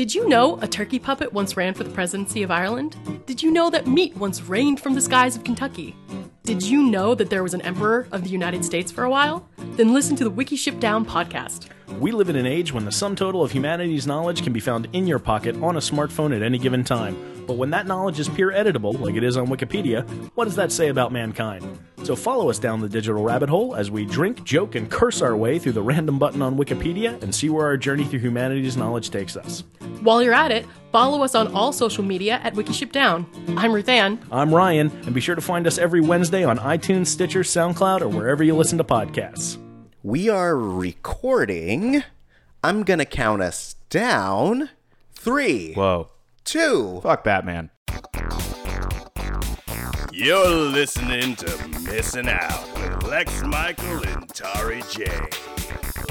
Did you know a turkey puppet once ran for the presidency of Ireland? Did you know that meat once rained from the skies of Kentucky? Did you know that there was an emperor of the United States for a while? Then listen to the Wikiship Down podcast. We live in an age when the sum total of humanity's knowledge can be found in your pocket on a smartphone at any given time. But when that knowledge is peer editable, like it is on Wikipedia, what does that say about mankind? So follow us down the digital rabbit hole as we drink, joke, and curse our way through the random button on Wikipedia and see where our journey through humanity's knowledge takes us. While you're at it, follow us on all social media at Wikiship Down. I'm Ruth Ann. I'm Ryan, and be sure to find us every Wednesday on iTunes, Stitcher, SoundCloud, or wherever you listen to podcasts. We are recording. I'm gonna count us down. Three, Whoa. two. Fuck Batman. You're listening to Missing Out with Lex Michael and Tari J.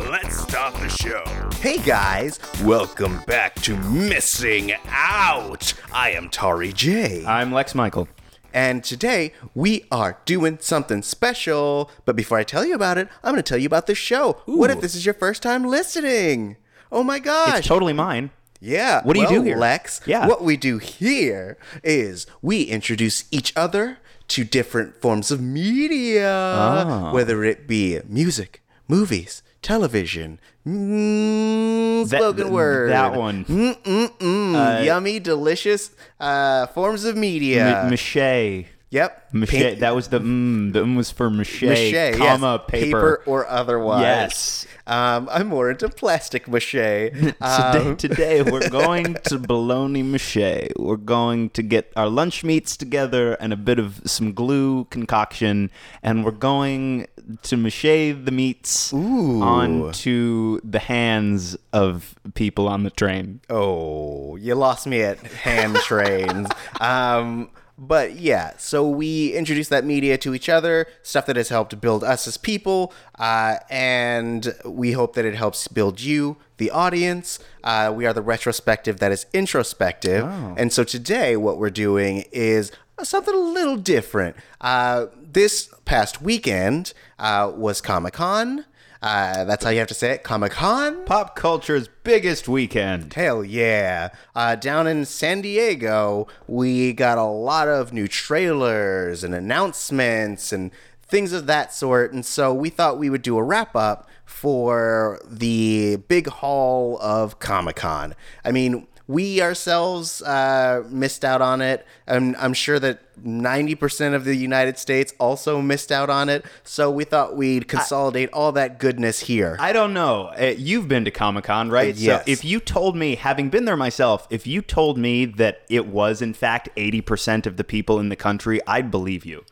Let's start the show. Hey guys, welcome back to Missing Out. I am Tari J. I'm Lex Michael. And today we are doing something special. But before I tell you about it, I'm going to tell you about the show. What if this is your first time listening? Oh my gosh. It's totally mine. yeah. What do you do here? Lex? Yeah. What we do here is we introduce each other to different forms of media, Ah. whether it be music, movies, television, mm, spoken th- word. that one. Mm, yummy, delicious uh, forms of media. M- Mache. yep. Mache. That was the mm. The mm was for mache, mache, comma yes. paper. or otherwise. Yes. Um, I'm more into plastic mache. Today, Um, today we're going to bologna mache. We're going to get our lunch meats together and a bit of some glue concoction, and we're going to mache the meats onto the hands of people on the train. Oh, you lost me at hand trains. Um, but yeah, so we introduce that media to each other, stuff that has helped build us as people, uh, and we hope that it helps build you, the audience. Uh, we are the retrospective that is introspective. And so today, what we're doing is something a little different. Uh, this past weekend uh, was Comic Con. Uh, that's how you have to say it, Comic Con. Pop culture's biggest weekend. Hell yeah. Uh, down in San Diego, we got a lot of new trailers and announcements and things of that sort. And so we thought we would do a wrap up for the big haul of Comic Con. I mean, we ourselves uh, missed out on it. And I'm sure that 90% of the United States also missed out on it. So we thought we'd consolidate all that goodness here. I don't know. Uh, You've been to Comic Con, right? Yes. So if you told me, having been there myself, if you told me that it was in fact 80% of the people in the country, I'd believe you.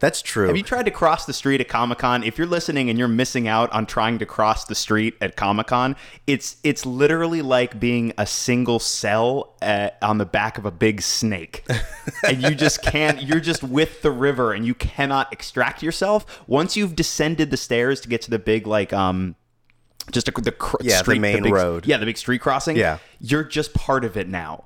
That's true. Have you tried to cross the street at Comic Con? If you're listening and you're missing out on trying to cross the street at Comic Con, it's it's literally like being a single cell uh, on the back of a big snake, and you just can't. You're just with the river, and you cannot extract yourself. Once you've descended the stairs to get to the big like um. Just a, the cr- Yeah, the street, main big- road. Yeah, the big street crossing. Yeah. you're just part of it now.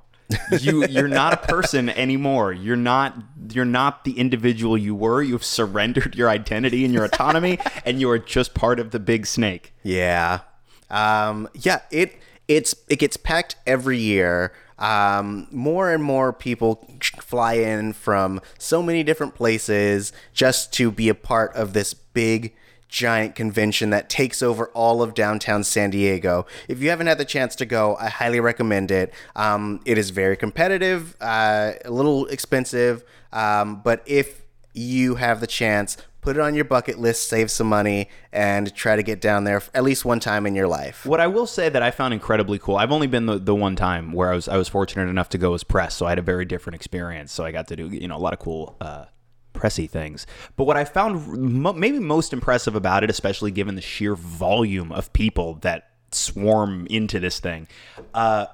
You you're not a person anymore. You're not you're not the individual you were. You've surrendered your identity and your autonomy, and you are just part of the big snake. Yeah. Um, yeah, it it's it gets packed every year. Um, more and more people fly in from so many different places just to be a part of this big giant convention that takes over all of downtown San Diego. If you haven't had the chance to go, I highly recommend it. Um, it is very competitive, uh, a little expensive, um, but if you have the chance, put it on your bucket list, save some money, and try to get down there at least one time in your life. What I will say that I found incredibly cool. I've only been the, the one time where I was I was fortunate enough to go as press, so I had a very different experience. So I got to do you know a lot of cool. Uh, pressy things. But what i found mo- maybe most impressive about it especially given the sheer volume of people that swarm into this thing uh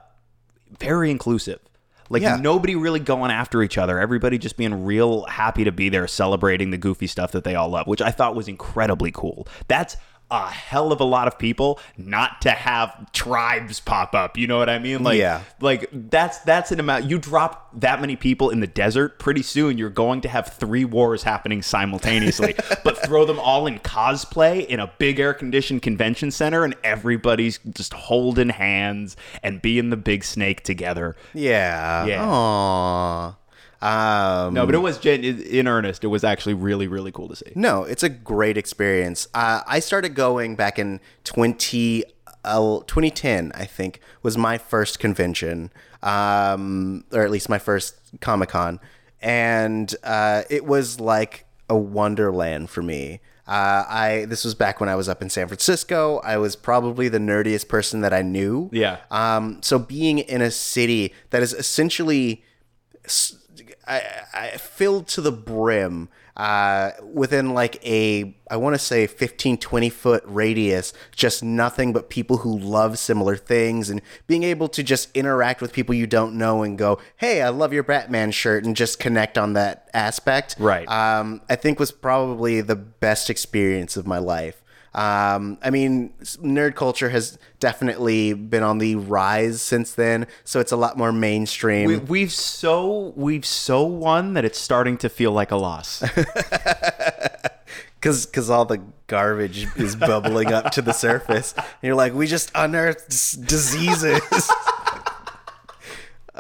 very inclusive. Like Yeah. nobody really going after each other. Everybody just being real happy to be there celebrating the goofy stuff that they all love which i thought was incredibly cool. That's a hell of a lot of people not to have tribes pop up. You know what I mean? Like, Yeah. like that's that's an amount. You drop that many people in the desert, pretty soon you're going to have three wars happening simultaneously. but throw them all in cosplay in a big air conditioned convention center, and everybody's just holding hands and being the big snake together. Yeah. Yeah. Aww. Um, No, but it was gen- in earnest. It was actually really, really cool to see. No, it's a great experience. Uh, I started going back in 20, uh, 2010, I think, was my first convention, um, or at least my first Comic Con. And uh, it was like a wonderland for me. Uh, I this was back when I was up in San Francisco. I was probably the nerdiest person that I knew. Yeah. Um, so being in a city that is essentially I, I filled to the brim uh, within like a i want to say 15 20 foot radius just nothing but people who love similar things and being able to just interact with people you don't know and go hey i love your batman shirt and just connect on that aspect Right. um, i think was probably the best experience of my life um, I mean, nerd culture has definitely been on the rise since then, so it's a lot more mainstream. We, we've so we've so won that it's starting to feel like a loss. because because all the garbage is bubbling up to the surface. And you're like, we just unearthed diseases.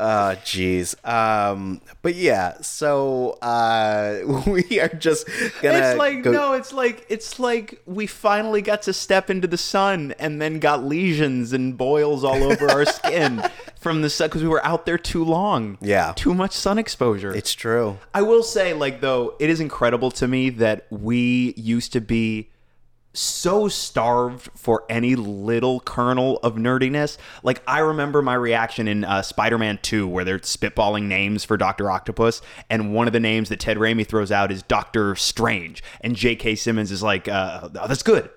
Oh, jeez. Um, but yeah, so uh, we are just gonna. it's like go- no, it's like it's like we finally got to step into the sun and then got lesions and boils all over our skin from the sun because we were out there too long. Yeah. too much sun exposure. It's true. I will say, like, though, it is incredible to me that we used to be so starved for any little kernel of nerdiness. Like, I remember my reaction in uh, Spider Man 2, where they're spitballing names for Dr. Octopus, and one of the names that Ted Raimi throws out is Doctor Strange. And J.K. Simmons is like, uh, oh, that's good.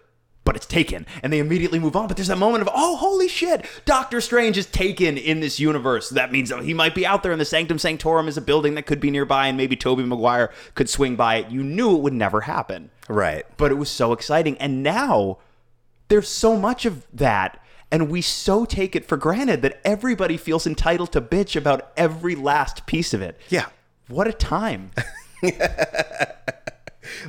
But it's taken, and they immediately move on. But there's that moment of, oh, holy shit, Doctor Strange is taken in this universe. That means he might be out there, and the Sanctum Sanctorum is a building that could be nearby, and maybe Tobey Maguire could swing by it. You knew it would never happen Right. but it was so exciting. And now there's so much of that, and we so take it for granted that everybody feels entitled to bitch about every last piece of it. Yeah. What a time.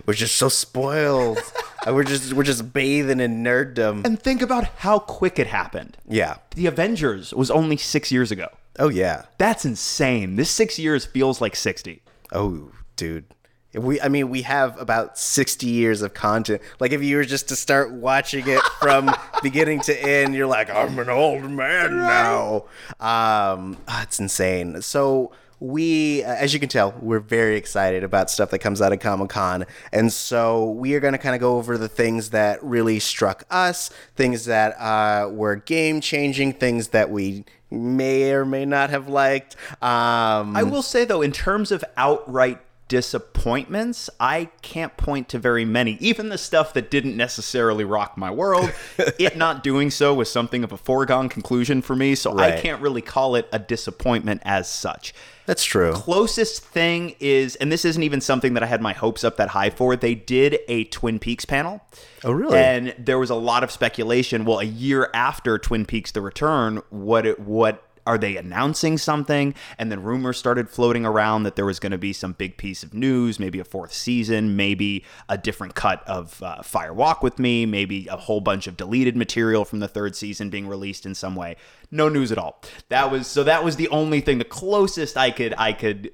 We're just so spoiled. We're just we're just bathing in nerddom. and think about how quick it happened. Yeah. The Avengers was only six years ago. Oh yeah. That's insane. This six years feels like 60. Oh, dude. We, I mean, we have about 60 years of content. Like, if you were just to start watching it from beginning to end, you're like, I'm an old man now. Um, ah, it's insane. So, we, uh, as you can tell, we're very excited about stuff that comes out of Comic Con. And so, we are going to kind of go over the things that really struck us, things that uh, were game changing, things that we may or may not have liked. Um, I will say though, in terms of outright disappointments, I can't point to very many. Even the stuff that didn't necessarily rock my world, it not doing so was something of a foregone conclusion for me, so I can't really call it a disappointment as such. that's true. Closest thing is, and this isn't even something that I had my hopes up that high for, they did a Twin Peaks panel. Oh, really? And there was a lot of speculation. Well, a year after Twin Peaks: The Return, what it, what are they announcing something? And then rumors started floating around that there was going to be some big piece of news, maybe a fourth season, maybe a different cut of uh, Fire Walk with Me, maybe a whole bunch of deleted material from the third season being released in some way. No news at all. That was so. That was the only thing, the closest I could I could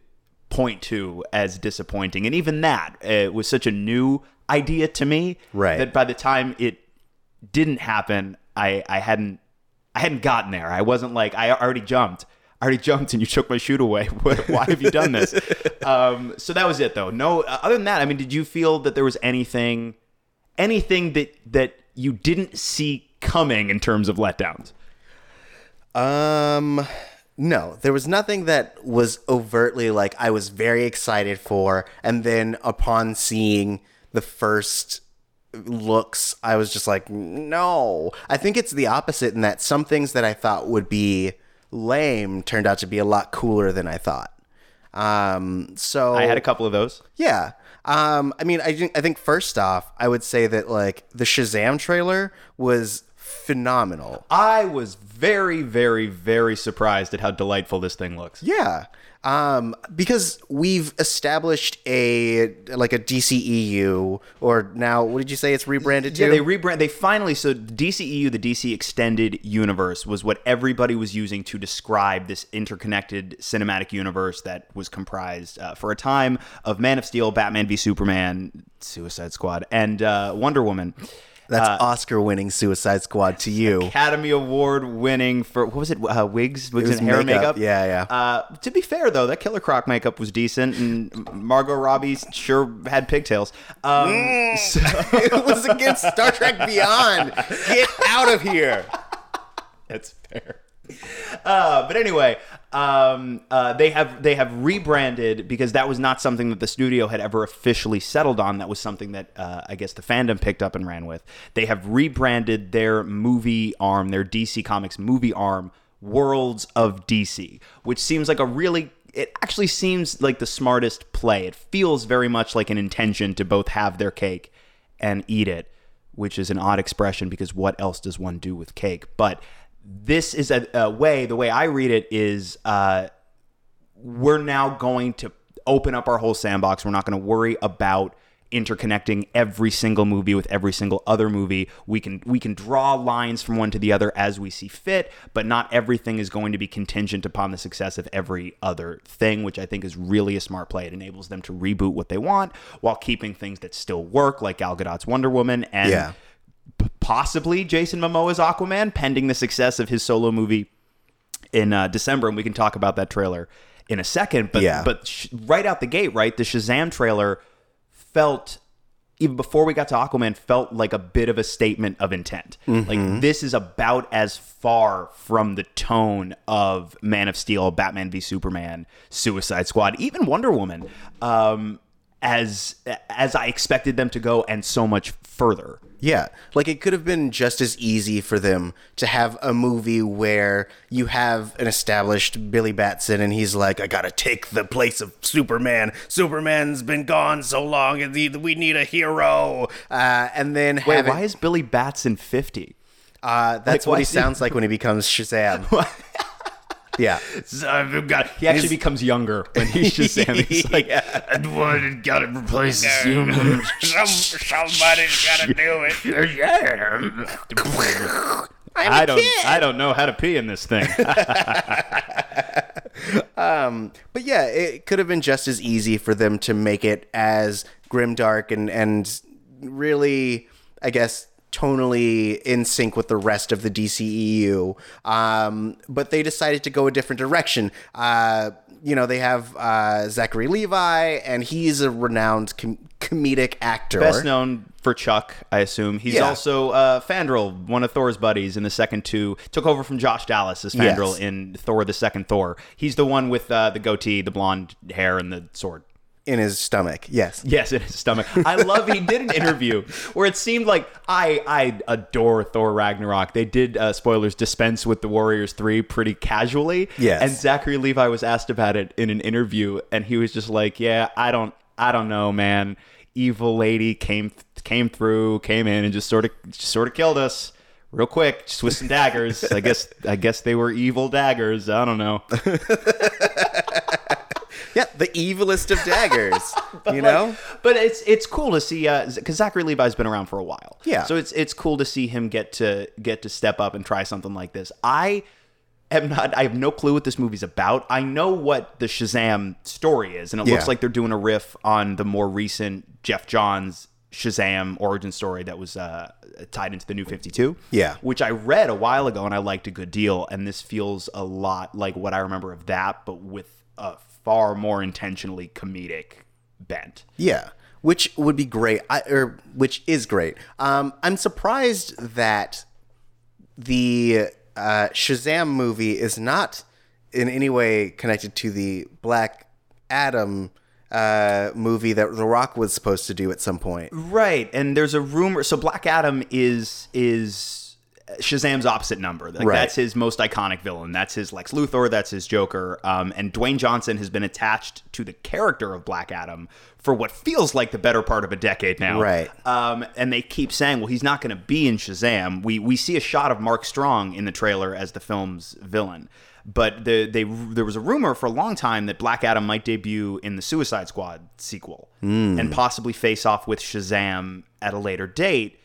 point to as disappointing. And even that uh, was such a new idea to me Right. that by the time it didn't happen, I, I hadn't I hadn't gotten there. I wasn't like I already jumped. I already jumped and you took my shoot away. Why have you done this? um, so that was it though. No, uh, other than that, I mean, did you feel that there was anything, anything that that you didn't see coming in terms of letdowns? Um, no, there was nothing that was overtly like I was very excited for, and then upon seeing the first looks, I was just like, no. I think it's the opposite in that some things that I thought would be lame turned out to be a lot cooler than I thought. Um, so I had a couple of those. yeah. Um, I mean, I think I think first off, I would say that like the Shazam trailer was phenomenal. I was very, very, very surprised at how delightful this thing looks. Yeah. Um, because we've established a like a DCEU, or now what did you say it's rebranded to? Yeah, they rebrand. They finally so DCEU, the DC Extended Universe, was what everybody was using to describe this interconnected cinematic universe that was comprised uh, for a time of Man of Steel, Batman v Superman, Suicide Squad, and uh, Wonder Woman. That's Oscar-winning Suicide Squad to you. Academy Award winning for what was it? Uh, wigs, wigs was and hair makeup. makeup. Yeah, yeah. Uh, to be fair though, that Killer Croc makeup was decent, and Margot Robbie sure had pigtails. Um, so- it was against Star Trek Beyond. Get out of here. That's fair. Uh, but anyway, um, uh, they have they have rebranded because that was not something that the studio had ever officially settled on. That was something that uh, I guess the fandom picked up and ran with. They have rebranded their movie arm, their DC Comics movie arm, Worlds of DC, which seems like a really it actually seems like the smartest play. It feels very much like an intention to both have their cake and eat it, which is an odd expression because what else does one do with cake? But this is a, a way, the way I read it is uh, we're now going to open up our whole sandbox. We're not going to worry about interconnecting every single movie with every single other movie. We can we can draw lines from one to the other as we see fit, but not everything is going to be contingent upon the success of every other thing, which I think is really a smart play. It enables them to reboot what they want while keeping things that still work, like Gal Gadot's Wonder Woman and Yeah. Possibly Jason Momoa's Aquaman, pending the success of his solo movie in uh, December, and we can talk about that trailer in a second. But Yeah. but sh- right out the gate, right, the Shazam trailer felt even before we got to Aquaman felt like a bit of a statement of intent. Like this is about as far from the tone of Man of Steel, Batman v Superman, Suicide Squad, even Wonder Woman, um, as as I expected them to go, and so much further. Yeah, like it could have been just as easy for them to have a movie where you have an established Billy Batson and he's like, I gotta take the place of Superman. Superman's been gone so long, and we need a hero. Uh, and then Wait, have it- why is Billy Batson fifty? uh, that's like, what he- sounds like when he becomes Shazam. yeah, I've got. He actually becomes younger when he's Shazam. He's like, Edward got to replace. Some, somebody's got to do it. I don't, I don't know how to pee in this thing. Um, but yeah, it could have been just as easy for them to make it as grimdark and and really, I guess, tonally in sync with the rest of the DCEU. Um, but they decided to go a different direction. Uh, you know, they have uh, Zachary Levi, and he's a renowned com- comedic actor. Best known for Chuck, I assume. He's Yeah. also uh, Fandral, one of Thor's buddies in the second two. Took over from Josh Dallas as Fandral Yes. in Thor: The Second Thor. He's the one with uh, the goatee, the blonde hair, and the sword. In his stomach. Yes. Yes, in his stomach. I love he did an interview where it seemed like I I adore Thor Ragnarok. They did uh, spoilers dispense with the Warriors 3 pretty casually. Yes. And Zachary Levi was asked about it in an interview and he was just like, "Yeah, I don't I don't know, man. Evil lady came came through, came in and just sort of just sort of killed us." Real quick, just with some daggers. I guess I guess they were evil daggers. I don't know. Yeah, the evilest of daggers. you know? but it's it's cool to see because Zachary Levi's been around for a while. Yeah. So it's it's cool to see him get to get to step up and try something like this. I am not. I have no clue what this movie's about. I know what the Shazam story is, and it Yeah. looks like they're doing a riff on the more recent Geoff Johns Shazam origin story that was uh, tied into the New Fifty Two. Yeah. Which I read a while ago and I liked a good deal. And this feels a lot like what I remember of that, but with a far more intentionally comedic bent. Yeah, which would be great. I, or which is great. Um, I'm surprised that the uh, Shazam movie is not in any way connected to the Black Adam uh, movie that The Rock was supposed to do at some point. Right, and there's a rumor. So Black Adam is is Shazam's opposite number. Like Right. that's his most iconic villain. That's his Lex Luthor. That's his Joker. Um, and Dwayne Johnson has been attached to the character of Black Adam for what feels like the better part of a decade now. Right. Um, and they keep saying, well, he's not going to be in Shazam. We we see a shot of Mark Strong in the trailer as the film's villain. But the, they there was a rumor for a long time that Black Adam might debut in the Suicide Squad sequel and possibly face off with Shazam at a later date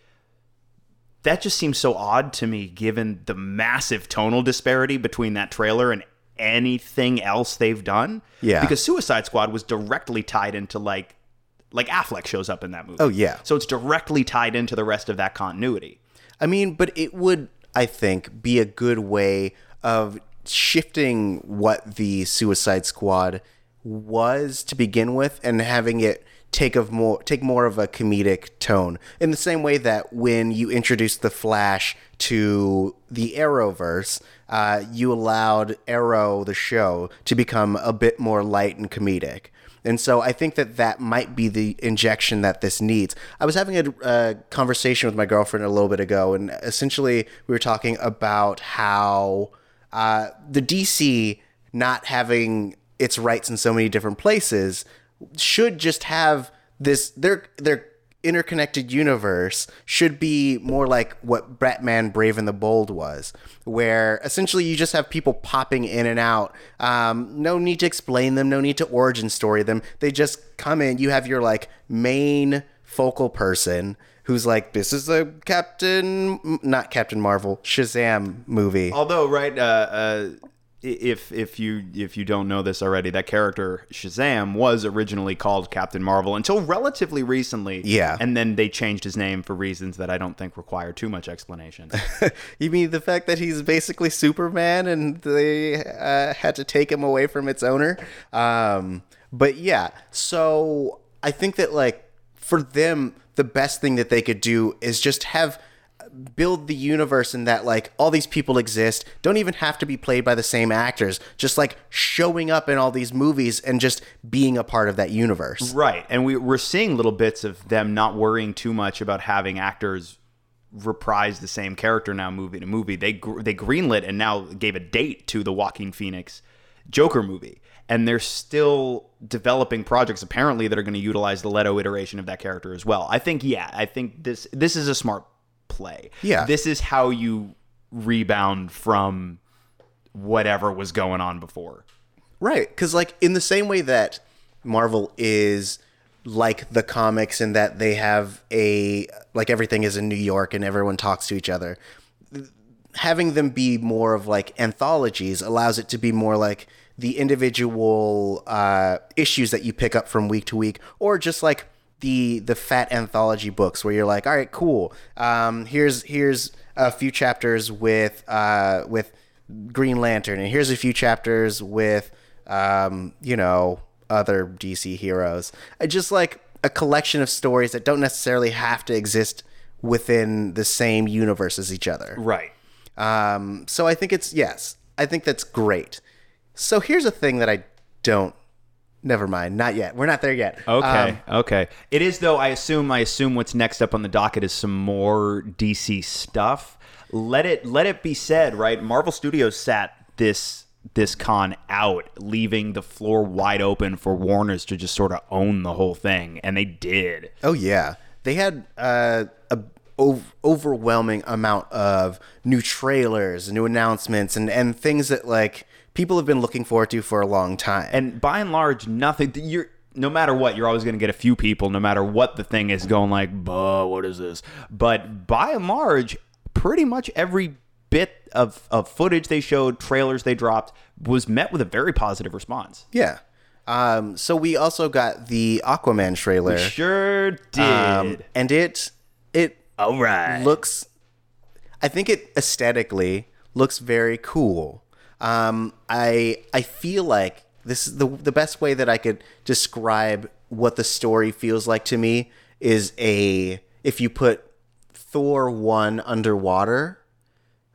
that just seems so odd to me given the massive tonal disparity between that trailer and anything else they've done. Yeah. Because Suicide Squad was directly tied into like like Affleck shows up in that movie. Oh, yeah. So it's directly tied into the rest of that continuity. I mean, but it would, I think, be a good way of shifting what the Suicide Squad was to begin with and having it take of more take more of a comedic tone in the same way that when you introduced the flash to the arrowverse uh, you allowed arrow the show to become a bit more light and comedic and so I think that that might be the injection that this needs. I was having a, conversation with my girlfriend a little bit ago, and essentially we were talking about how uh, the DC not having its rights in so many different places should just have this their their interconnected universe should be more like what Batman Brave and the Bold was, where essentially you just have people popping in and out. Um, no need to explain them, no need to origin story them. They just come in. You have your like main focal person who's like, this is a Captain, not Captain Marvel, Shazam movie. Although, right, uh, uh, if if you if you don't know this already, that character Shazam was originally called Captain Marvel until relatively recently. Yeah. and then they changed his name for reasons that I don't think require too much explanation. you mean the fact that he's basically Superman and they uh, had to take him away from its owner? Um, but yeah, so I think that like for them, the best thing that they could do is just have build the universe in that like all these people exist don't even have to be played by the same actors just like showing up in all these movies and just being a part of that universe Right. And we, we're seeing little bits of them not worrying too much about having actors reprise the same character now movie to movie. They they greenlit and now gave a date to the Joaquin Phoenix Joker movie. And they're still developing projects apparently that are going to utilize the Leto iteration of that character as well. I think yeah, I think this this is a smart play. Yeah. This is how you rebound from whatever was going on before. Right, because like in the same way that Marvel is like the comics in that they have a like everything is in New York and everyone talks to each other. Having them be more of like anthologies allows it to be more like the individual uh, issues that you pick up from week to week, or just like the the fat anthology books where you're like, all right, cool. Um, here's here's a few chapters with uh, with Green Lantern, and here's a few chapters with um, you know other DC heroes. I just like a collection of stories that don't necessarily have to exist within the same universe as each other. Right. Um, so I think it's yes, I think that's great. So here's a thing that I don't. Never mind, not yet. We're not there yet. Okay. Um, okay. It is though. I assume. I assume what's next up on the docket is some more DC stuff. Let it let it be said. Right. Marvel Studios sat this this con out, leaving the floor wide open for Warner's to just sort of own the whole thing, and they did. Oh yeah, they had uh, a ov- overwhelming amount of new trailers, new announcements, and and things that like people have been looking forward to for a long time. And by and large, nothing. You're no matter what, you're always going to get a few people, no matter what the thing is, going like, "Buh, what is this?" But by and large, pretty much every bit of, of footage they showed, trailers they dropped, was met with a very positive response. yeah. Um, so we also got the Aquaman trailer. Sure did. Um, and it it All right. looks I think it aesthetically looks very cool. Um, I I feel like this is the the best way that I could describe what the story feels like to me is a if you put Thor 1 underwater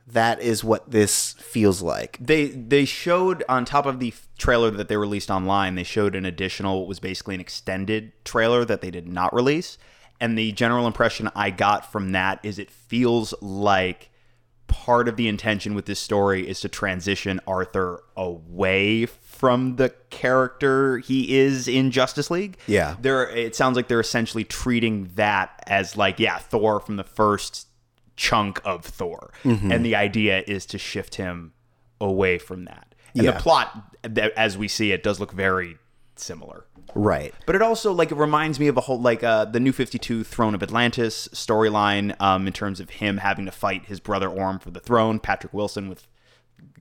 that is what this feels like. they they showed on top of the trailer that they released online they showed an additional what was basically an extended trailer that they did not release and the general impression i got from that is it feels like part of the intention with this story is to transition Arthur away from the character he is in Justice League. Yeah. They're it sounds like they're essentially treating that as like, yeah, Thor from the first chunk of Thor. Mm-hmm. And the idea is to shift him away from that. And Yeah. the plot that- as we see it does look very similar. Right. But it also like it reminds me of a whole like uh, the New Fifty Two Throne of Atlantis storyline um, in terms of him having to fight his brother Orm for the throne. Patrick Wilson with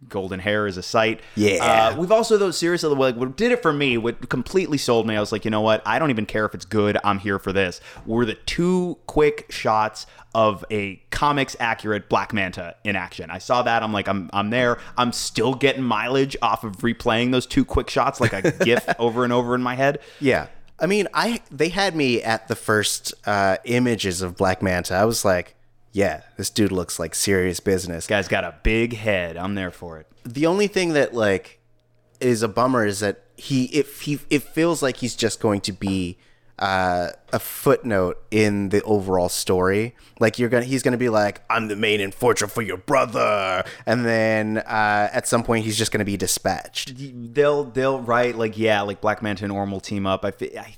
golden hair is a sight. Yeah. Uh, we've also those seriously like what did it for me. What completely sold me. I was like, you know what? I don't even care if it's good. I'm here for this. Were the two quick shots of a comics accurate Black Manta in action. I saw that. I'm like, I'm I'm there. I'm still getting mileage off of replaying those two quick shots like a GIF over and over in my head. Yeah. I mean, I they had me at the first uh, images of Black Manta. I was like, yeah, this dude looks like serious business. Guy's got a big head. I'm there for it. The only thing that like is a bummer is that he it he it feels like he's just going to be uh, a footnote in the overall story. Like you're gonna he's gonna be like, I'm the main enforcer for your brother, and then uh, at some point he's just gonna be dispatched. They'll they'll write like yeah, like Black Manta and Orm will team up. I fi- I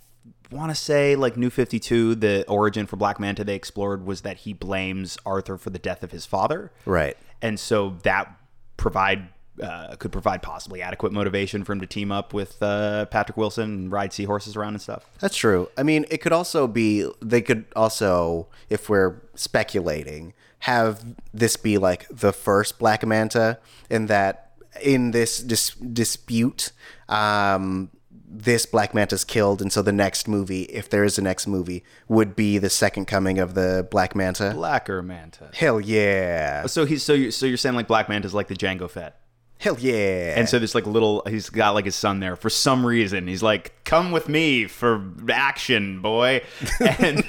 want to say like New Fifty Two. The origin for Black Manta they explored was that he blames Arthur for the death of his father. Right. and so that provide uh, could provide possibly adequate motivation for him to team up with uh, Patrick Wilson and ride seahorses around and stuff. That's true. I mean, it could also be they could also, if we're speculating, have this be like the first Black Manta, in that in this dis- dispute, um, this Black Manta's killed, and so the next movie, if there is a next movie, would be the second coming of the Black Manta. Blacker Manta. Hell yeah! So he's so you so you're saying like Black Manta's like the Jango Fett. Hell yeah! And so there's like little, he's got like his son there for some reason. He's like, "Come with me for action, boy." And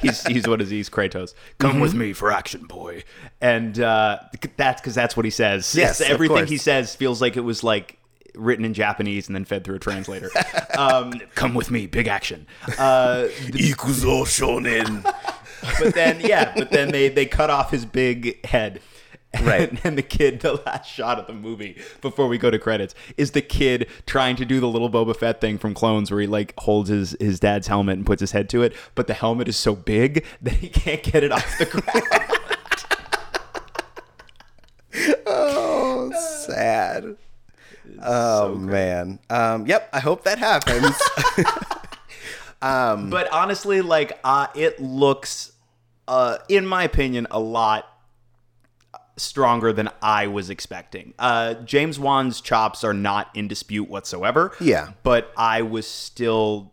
he's he's what is he? He's Kratos. Come with me for action, boy. And uh, that's because that's what he says. Yes, everything he says feels like it was like written in Japanese and then fed through a translator. um, Come with me, big action. Uh, Ikuzo shonen. but then yeah, but then they they cut off his big head. Right. And, and the kid, the last shot of the movie before we go to credits is the kid trying to do the little Boba Fett thing from Clones where he like holds his, his dad's helmet and puts his head to it, but the helmet is so big that he can't get it off the ground. oh, sad. Oh man. Um, yep. I hope that happens. but honestly, like uh, it looks, uh, in my opinion, a lot stronger than I was expecting. Uh, James Wan's chops are not in dispute whatsoever. Yeah. but I was still,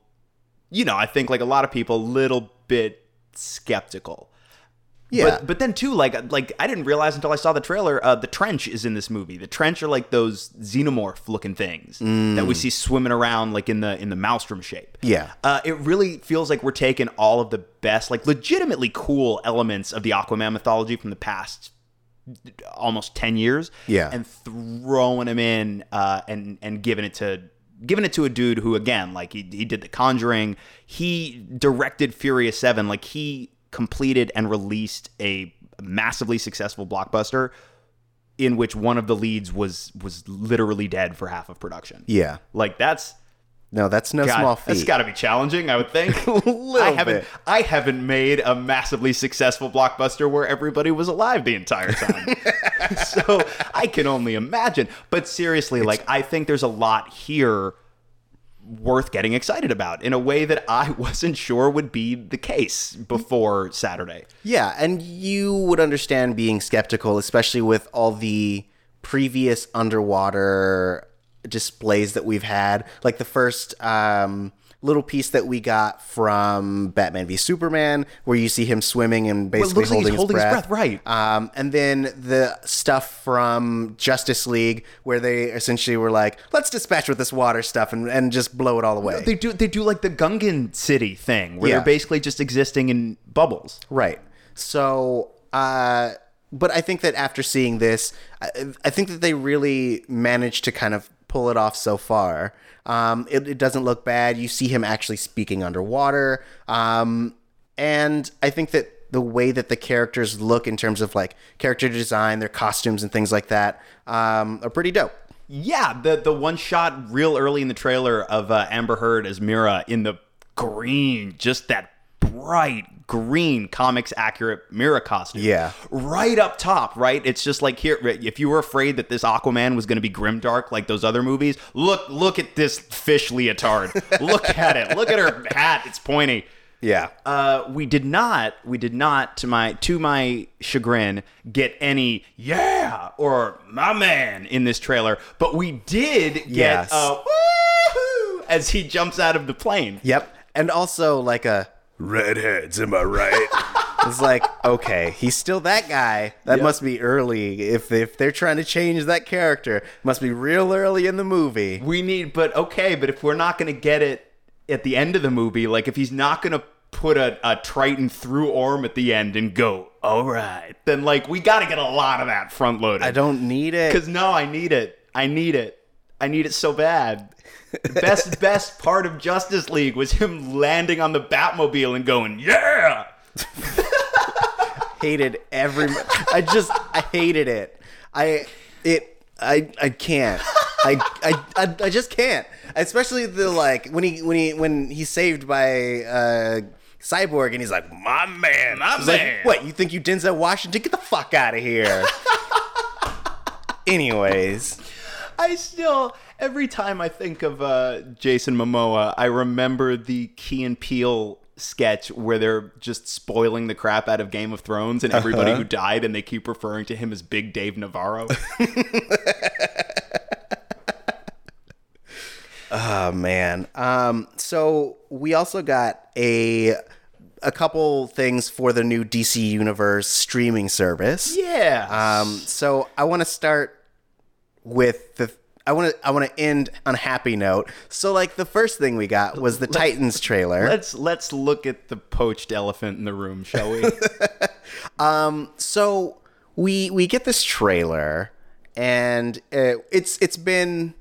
you know, I think like a lot of people, a little bit skeptical. Yeah. But, but then too, like like I didn't realize until I saw the trailer. Uh, the trench is in this movie. The trench are like those xenomorph looking things that we see swimming around like in the in the maelstrom shape. Yeah. uh, it really feels like we're taking all of the best, like legitimately cool elements of the Aquaman mythology from the past almost 10 years Yeah. and throwing him in uh, and and giving it to giving it to a dude who again like he, he did the conjuring he directed furious 7 like he completed and released a massively successful blockbuster in which one of the leads was was literally dead for half of production yeah. like that's No, that's no God, small feat. that's got to be challenging, I would think. I haven't, bit. I haven't made a massively successful blockbuster where everybody was alive the entire time. so I can only imagine. But seriously, like I think there's a lot here worth getting excited about in a way that I wasn't sure would be the case before Saturday. Yeah, and you would understand being skeptical, especially with all the previous underwater displays that we've had. Like the first um, little piece that we got from Batman v Superman, where you see him swimming and basically looks like he's holding, holding his breath. breath, right. Um, and then the stuff from Justice League, where they essentially were like, "Let's dispatch with this water stuff and, and just blow it all away." They do they do like the Gungan city thing where Yeah. they're basically just existing in bubbles. Right. So, uh, but I think that after seeing this, I, I think that they really managed to kind of pull it off so far. Um, it, it doesn't look bad. You see him actually speaking underwater. Um, and I think that the way that the characters look in terms of like character design, their costumes, and things like that um, are pretty dope. Yeah, the the one shot real early in the trailer of uh, Amber Heard as Mera in the green, just that bright green comics accurate Mera costume. Yeah. Right up top, right? It's just like here if you were afraid that this Aquaman was going to be grimdark like those other movies, look look at this fish leotard. look at it. Look at her hat. It's pointy. Yeah. Uh, we did not, we did not, to my to my chagrin, get any yeah or my man in this trailer, but we did get Yes. uh, woohoo as he jumps out of the plane. Yep. And also like a Redheads, am I right? it's like okay, he's still that guy. That must be early. If if they're trying to change that character, must be real early in the movie. We need, but okay, but if we're not going to get it at the end of the movie, like if he's not going to put a, a Triton through Orm at the end and go, all right, then like we got to get a lot of that front loaded. I don't need it. Because no, I need it. I need it. I need it so bad. The best best part of Justice League was him landing on the Batmobile and going, "Yeah!" hated every I just I hated it. I it I I can't. I, I I I just can't. Especially the like when he when he when he's saved by uh Cyborg and he's like, My man, my he's like, man. what, you think you Denzel Washington? Get the fuck out of here. Anyways. I still every time I think of uh, Jason Momoa, I remember the Key and Peele sketch where they're just spoiling the crap out of Game of Thrones and everybody who died, and they keep referring to him as Big Dave Navarro. Oh man. Um so we also got a a couple things for the new DC Universe streaming service. yeah. Um, so I want to start with the. I want to. I want to end on a happy note. So, like, the first thing we got was the Titans trailer. let's let's look at the poached elephant in the room, shall we? um So we we get this trailer, and uh, it's it's been,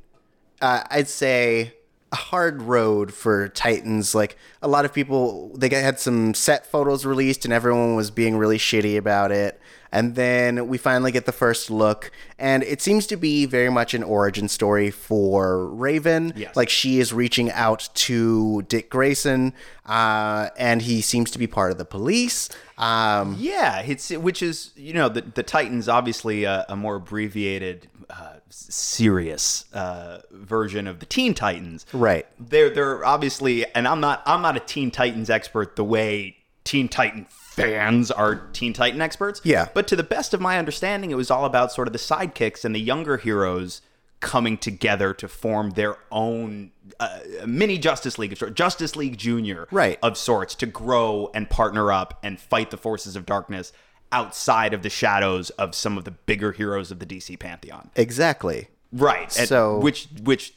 uh, I'd say, a hard road for Titans. Like a lot of people, they got, had some set photos released, and everyone was being really shitty about it. And then we finally get the first look, and it seems to be very much an origin story for Raven. Yes. Like she is reaching out to Dick Grayson, uh, and he seems to be part of the police. Um, Yeah, it's which is you know the the Titans obviously a, a more abbreviated, uh, serious uh, version of the Teen Titans. Right. They're they're obviously, and I'm not I'm not a Teen Titans expert the way Teen Titan fans are Teen Titan experts. Yeah. but to the best of my understanding, it was all about sort of the sidekicks and the younger heroes coming together to form their own uh, mini Justice League, of sorts, Justice League Junior, Right. of sorts to grow and partner up and fight the forces of darkness outside of the shadows of some of the bigger heroes of the DC pantheon. Exactly. Right. And So- which which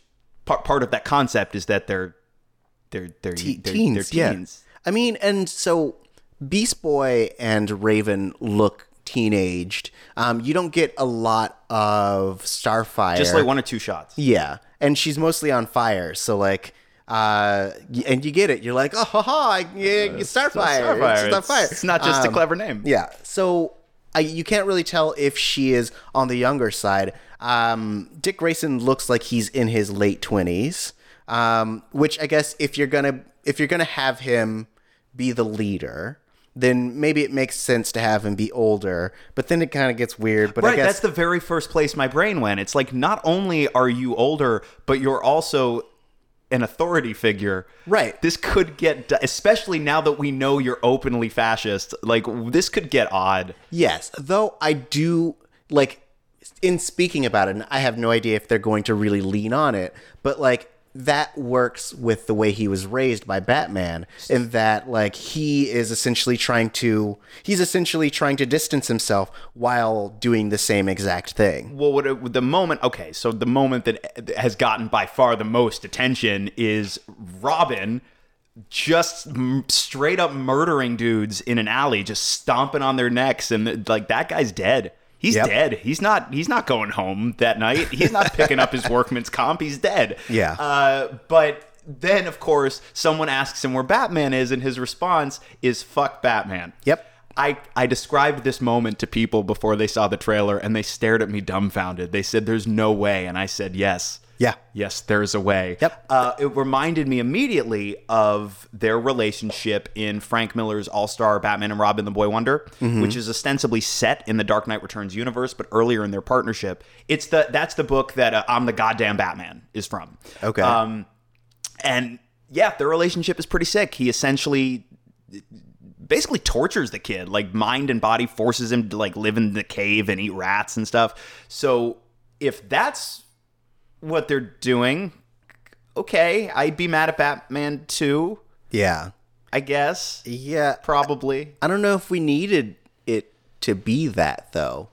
part part of that concept is that they're they're they're, Te- they're teens, they're yeah. I mean, and so Beast Boy and Raven look teenaged. Um, you don't get a lot of Starfire. Just like one or two shots. Yeah, and she's mostly on fire. So like, uh, and you get it. You're like, oh, ha, ha, yeah, Starfire. Starfire. It's Starfire. It's not just a Um, clever name. Yeah. So I, you can't really tell if she is on the younger side. Um, Dick Grayson looks like he's in his late twenties, um, which I guess if you're gonna if you're gonna have him be the leader, then maybe it makes sense to have him be older. But then it kind of gets weird. But I Right, guess that's the very first place my brain went. It's like not only are you older, but you're also an authority figure. Right. This could get, especially now that we know you're openly fascist. Like this could get odd. Yes, though I do like in speaking about it, and I have no idea if they're going to really lean on it, but like that works with the way he was raised by Batman in that like he is essentially trying to he's essentially trying to distance himself while doing the same exact thing. Well, what it, the moment? Okay, so the moment that has gotten by far the most attention is Robin just straight up murdering dudes in an alley, just stomping on their necks, and like that guy's dead. He's Yep. dead. He's not. He's not going home that night. He's not picking up his workman's comp. He's dead. Yeah. Uh, but then, of course, someone asks him where Batman is, and his response is "fuck Batman." Yep. I, I described this moment to people before they saw the trailer and they stared at me dumbfounded. They said, There's no way. And I said, Yes. Yeah. Yes, there's a way. Yep. Uh, it reminded me immediately of their relationship in Frank Miller's All Star Batman and Robin the Boy Wonder, Mm-hmm. which is ostensibly set in the Dark Knight Returns universe, but earlier in their partnership. It's the that's the book that uh, I'm the Goddamn Batman is from. Okay. Um, and yeah, their relationship is pretty sick. He essentially basically tortures the kid, like mind and body forces him to like live in the cave and eat rats and stuff. So if that's what they're doing, okay, I'd be mad at Batman too, Yeah. I guess. Yeah. Probably. I don't know if we needed it to be that though.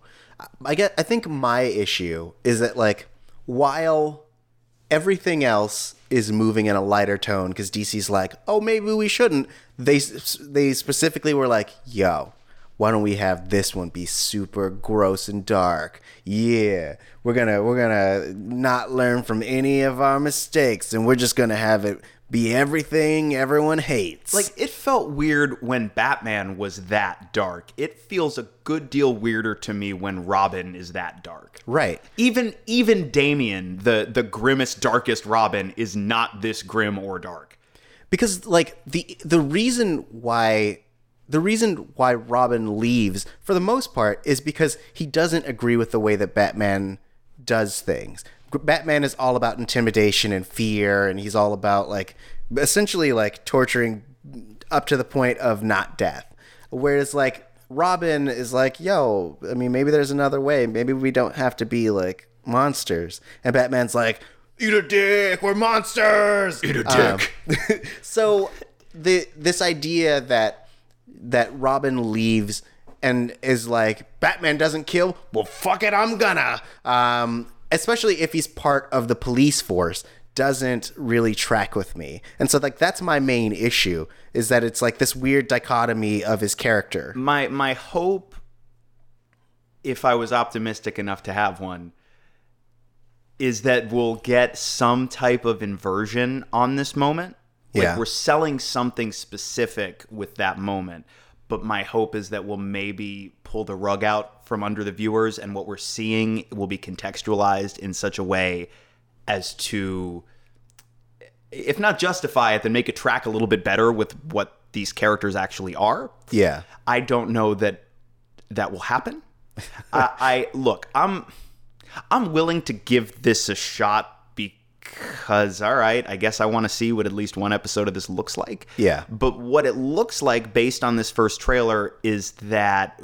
I get I think my issue is that like while everything else is moving in a lighter tone cuz DC's like, "Oh, maybe we shouldn't." They they specifically were like, "Yo, why don't we have this one be super gross and dark? Yeah, we're gonna we're gonna not learn from any of our mistakes, and we're just gonna have it be everything everyone hates." Like it felt weird when Batman was that dark. It feels a good deal weirder to me when Robin is that dark. right? Even even Damian, the the grimmest, darkest Robin, is not this grim or dark. because like the the reason why the reason why Robin leaves for the most part is because he doesn't agree with the way that Batman does things. Batman is all about intimidation and fear and he's all about like essentially like torturing up to the point of not death. Whereas like Robin is like, "Yo, I mean maybe there's another way. Maybe we don't have to be like monsters." And Batman's like, "Eat a dick. We're monsters." Eat a dick. Um, so the this idea that that Robin leaves and is like Batman doesn't kill, well fuck it, I'm gonna. Um, especially if he's part of the police force doesn't really track with me. And so like that's my main issue is that it's like this weird dichotomy of his character. My my hope, if I was optimistic enough to have one, is that we'll get some type of inversion on this moment. Like Yeah. we're selling something specific with that moment. But my hope is that we'll maybe pull the rug out from under the viewers and what we're seeing will be contextualized in such a way as to if not justify it, then make it track a little bit better with what these characters actually are. Yeah. I don't know that that will happen. I, I look, I'm I'm willing to give this a shot because all right, I guess I want to see what at least one episode of this looks like. Yeah. But what it looks like based on this first trailer is that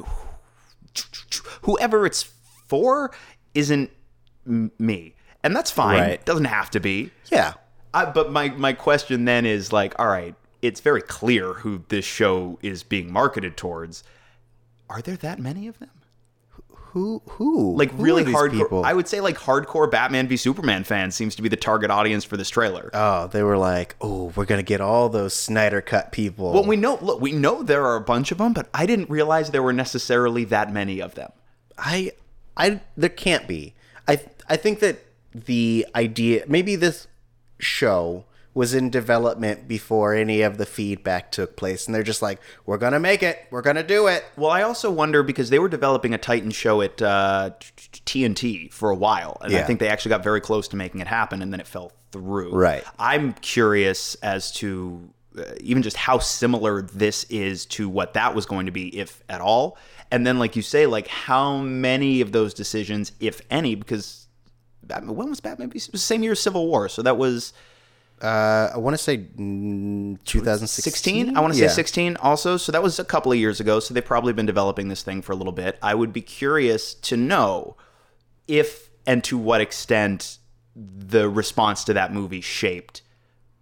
whoever it's for isn't me. And that's fine. Right. It doesn't have to be. Yeah. I, but my my question then is like, all right, it's very clear who this show is being marketed towards. Are there that many of them? Who who? Like Who really hardcore. people? I would say like hardcore Batman v Superman fans seems to be the target audience for this trailer. Oh, they were like, "Oh, we're gonna get all those Snyder cut people." well, we know. Look, we know there are a bunch of them, but I didn't realize there were necessarily that many of them. I, I, there can't be. I, I think that the idea, maybe this show was in development before any of the feedback took place, and they're just like, "We're gonna make it. We're gonna do it." Well, I also wonder because they were developing a Titan show at uh, TNT for a while, and I think they actually got very close to making it happen, and then it fell through. Right. I'm curious as to uh, even just how similar this is to what that was going to be, if at all. And then, like you say, like how many of those decisions, if any, because Batman, when was Batman? It was the same year as Civil War, so that was Uh, I want to say mm, 2016. 16 i want to Yeah. say 16 also so that was a couple of years ago so they've probably been developing this thing for a little bit i would be curious to know if and to what extent the response to that movie shaped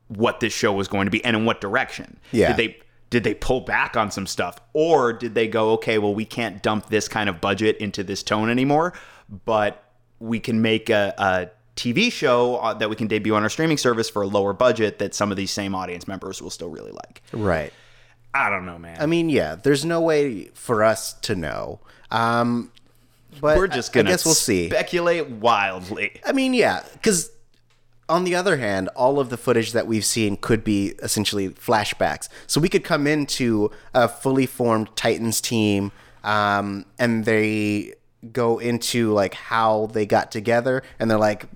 what this show was going to be and in what direction Yeah. did they did they pull back on some stuff or did they go okay well we can't dump this kind of budget into this tone anymore but we can make a, a TV show uh, that we can debut on our streaming service for a lower budget that some of these same audience members will still really like. Right. I don't know, man. I mean, yeah. There's no way for us to know. Um, but We're just I- gonna I guess we'll see. speculate wildly. I mean, yeah, because on the other hand, all of the footage that we've seen could be essentially flashbacks. So we could come into a fully formed Titans team, um, and they go into like how they got together, and they're like,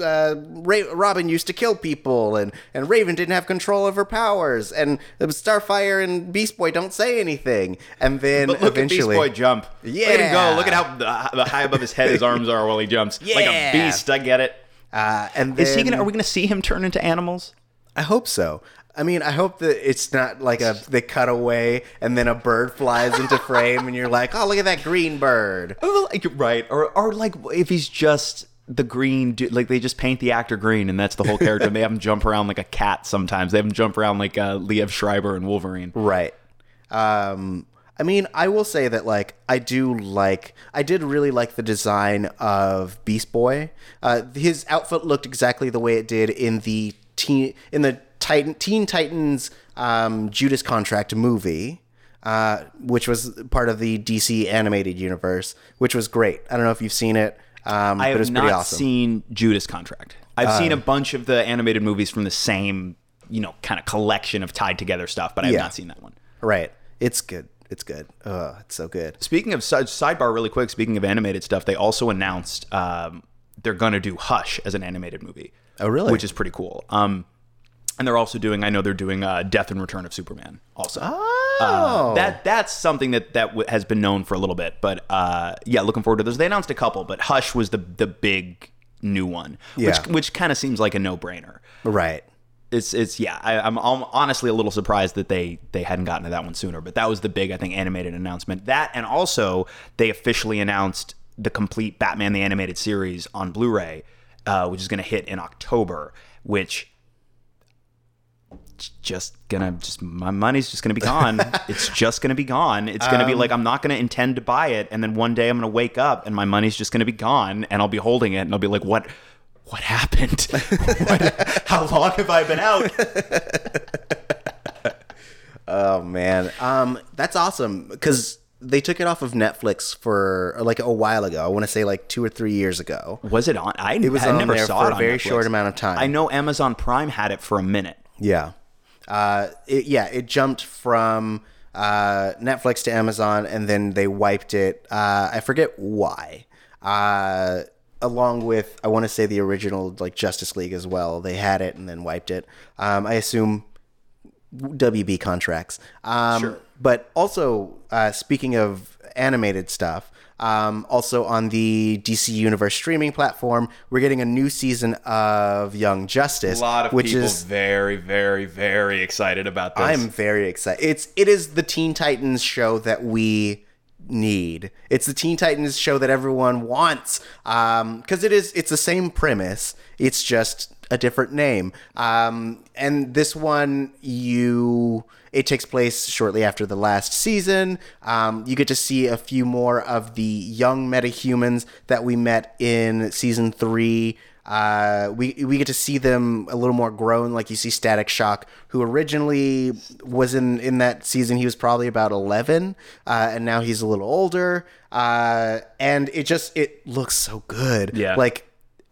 uh, Ra- Robin used to kill people, and and Raven didn't have control of her powers, and Starfire and Beast Boy don't say anything, and then But look eventually, at Beast Boy jump. Look at him Yeah. go. Look at how the, the high above his head his arms are while he jumps. Like Yeah. a beast. I get it. uh, and then, Is he gonna? Are we gonna see him turn into animals? I hope so. I mean, I hope that it's not like a they cut away and then a bird flies into frame and you're like, oh, look at that green bird. Like, right. Or or like if he's just the green dude, like they just paint the actor green and that's the whole character. and they have him jump around like a cat sometimes. They have him jump around like uh, Liev Schreiber and Wolverine. Right. Um, I mean, I will say that like I do like I did really like the design of Beast Boy. Uh, his outfit looked exactly the way it did in the teen in the Titan Teen Titans um, Judas Contract movie. Uh, which was part of the DC animated universe, which was great. I don't know if you've seen it, um, I but it have not awesome. seen Judas Contract. I've seen a bunch of the animated movies from the same, you know, kind of collection of tied together stuff, but I have Yeah. not seen that one. Right. It's good. It's good. Oh, it's so good. Speaking of side, sidebar, really quick. Speaking of animated stuff, they also announced um, they're gonna do Hush as an animated movie. Oh, really? Which is pretty cool. Um, and they're also doing. I know they're doing uh, Death and Return of Superman. Also, Oh, Uh, that that's something that that w- has been known for a little bit. But uh, yeah, looking forward to those. They announced a couple, but Hush was the the big new one, Yeah. which which kind of seems like a no brainer. right. It's it's yeah. I, I'm, I'm honestly a little surprised that they they hadn't gotten to that one sooner. But that was the big I think animated announcement. That and also they officially announced the complete Batman the animated series on Blu-ray, uh, which is going to hit in October. Which just gonna just my money's just gonna be gone. it's just gonna be gone. It's gonna be like I'm not gonna intend to buy it, and then one day I'm gonna wake up and my money's just gonna be gone, and I'll be holding it, and I'll be like, what? What happened? what, how long have I been out? Oh man, um, that's awesome because they took it off of Netflix for like a while ago. I want to say like two or three years ago. Was it on? I, It was I on never there saw for it a very Netflix. short amount of time. I know Amazon Prime had it for a minute. Yeah, uh, it, yeah, it jumped from uh, Netflix to Amazon, and then they wiped it. Uh, I forget why. Uh, along with, I want to say the original like Justice League as well. They had it and then wiped it. Um, I assume WB contracts. Um, But also, uh, speaking of animated stuff, um, also on the DC Universe streaming platform, we're getting a new season of Young Justice, which is very, very, very excited about this. I'm very excited. It's it is the Teen Titans show that we need. It's the Teen Titans show that everyone wants. Um, because it is it's the same premise. It's just a different name. Um, and this one you it takes place shortly after the last season. Um, you get to see a few more of the young metahumans that we met in season three. Uh, we we get to see them a little more grown. Like you see Static Shock, who originally was in in that season. He was probably about eleven, uh, and now he's a little older. Uh, and it just it looks so good. Yeah. like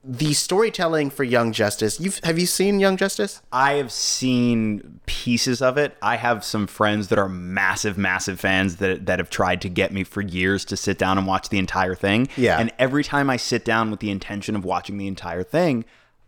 the storytelling for Young Justice. You've have you seen Young Justice? I have seen pieces of it. I have some friends that are massive, massive fans that that have tried to get me for years to sit down and watch the entire thing. Yeah. And every time I sit down with the intention of watching the entire thing,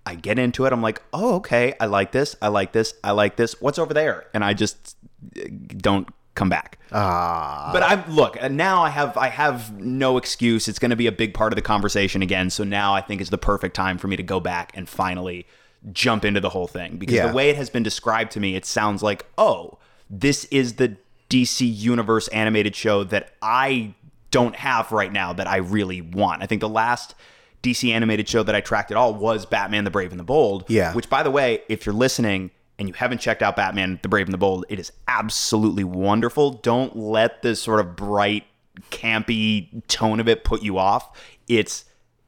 I get into it. I'm like, oh, okay, I like this. I like this. I like this. What's over there? And I just uh, don't come back. Ah, But I'm look uh, now. I have I have no excuse. It's going to be a big part of the conversation again. So now I think is the perfect time for me to go back and finally jump into the whole thing because Yeah. the way it has been described to me, it sounds like oh, this is the DC Universe animated show that I don't have right now that I really want. I think the last DC animated show that I tracked at all was Batman: The Brave and the Bold. Yeah. Which, by the way, if you're listening and you haven't checked out Batman: The Brave and the Bold, it is absolutely wonderful. Don't let this sort of bright, campy tone of it put you off. It's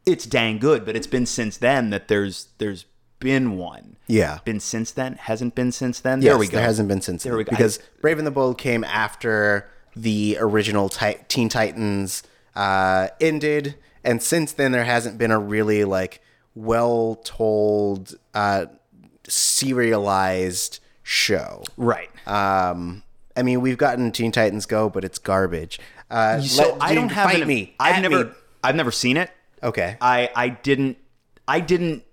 it's dang good, but it's been since then that there's there's been one. Yeah. Been since then? Hasn't been since then? Yes, there we go. There hasn't been since There then. we go. Because Brave and the Bold came after the original Ti- Teen Titans uh, ended, and since then there hasn't been a really like well told, uh, serialized show. Right. Um, I mean, we've gotten Teen Titans Go, but it's garbage. Uh, so let- I don't have an, me. I've never me. I've never seen it. Okay. I I didn't I didn't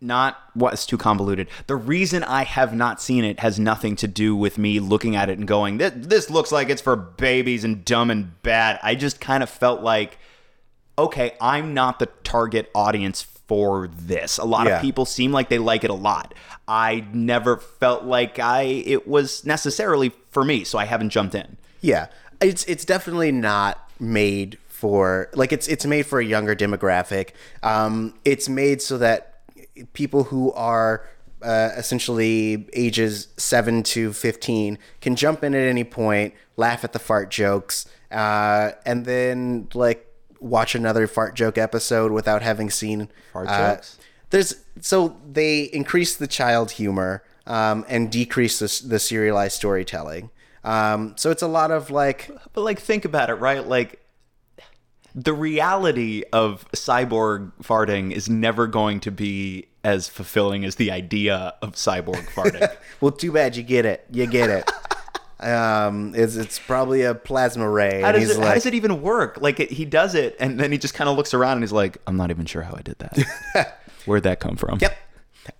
not what it's too convoluted. The reason I have not seen it has nothing to do with me looking at it and going this this looks like it's for babies and dumb and bad. I just kind of felt like okay, I'm not the target audience for this. A lot Yeah. of people seem like they like it a lot. I never felt like I it was necessarily for me, so I haven't jumped in. Yeah, it's it's definitely not made for like it's it's made for a younger demographic. Um, it's made so that people who are uh, essentially ages seven to fifteen can jump in at any point, laugh at the fart jokes, uh, and then like watch another fart joke episode without having seen Fart uh, jokes? There's so they increase the child humor um, and decrease the, the serialized storytelling. Um, so it's a lot of like But like think about it, right? Like the reality of cyborg farting is never going to be as fulfilling as the idea of cyborg farting. Well, too bad you get it. You get it. Um, it's it's probably a plasma ray. how, does he's it, like, how does it even work? Like it, he does it, and then he just kind of looks around and he's like, "I'm not even sure how I did that. Where'd that come from?" Yep.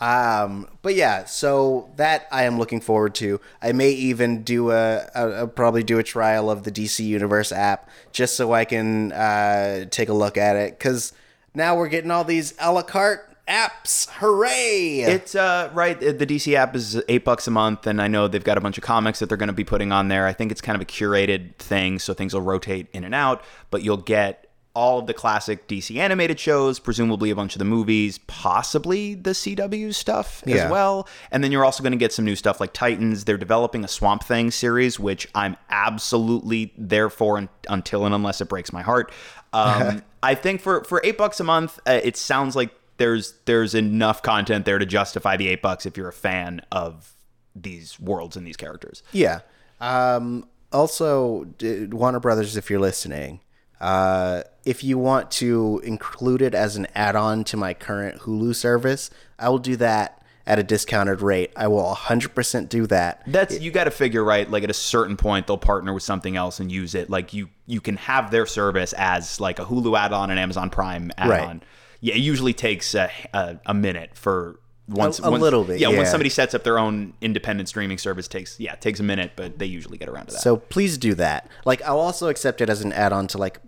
Um, but yeah, so that I am looking forward to. I may even do a, a, a probably do a trial of the DC Universe app just so I can uh, take a look at it because now we're getting all these a la carte apps. Hooray! It's uh right. The DC app is eight bucks a month, and I know they've got a bunch of comics that they're going to be putting on there. I think it's kind of a curated thing, so things will rotate in and out. But you'll get all of the classic DC animated shows, presumably a bunch of the movies, possibly the CW stuff Yeah. as well. And then you're also going to get some new stuff like Titans. They're developing a Swamp Thing series, which I'm absolutely there for un- until and unless it breaks my heart. Um, I think for for eight bucks a month, uh, it sounds like there's there's enough content there to justify the eight bucks if you're a fan of these worlds and these characters. Yeah. Um, also, Warner Brothers, if you're listening, uh, if you want to include it as an add-on to my current Hulu service, I will do that at a discounted rate. I will 100% do that. That's you got to figure right. Like at a certain point, they'll partner with something else and use it. Like you you can have their service as like a Hulu add-on and Amazon Prime add-on. Yeah, it usually takes a, a, a minute for once a once- little bit, Yeah, yeah. when somebody sets up their own independent streaming service, takes yeah it takes a minute, but they usually get around to that. So please do that. Like I'll also accept it as an add-on to like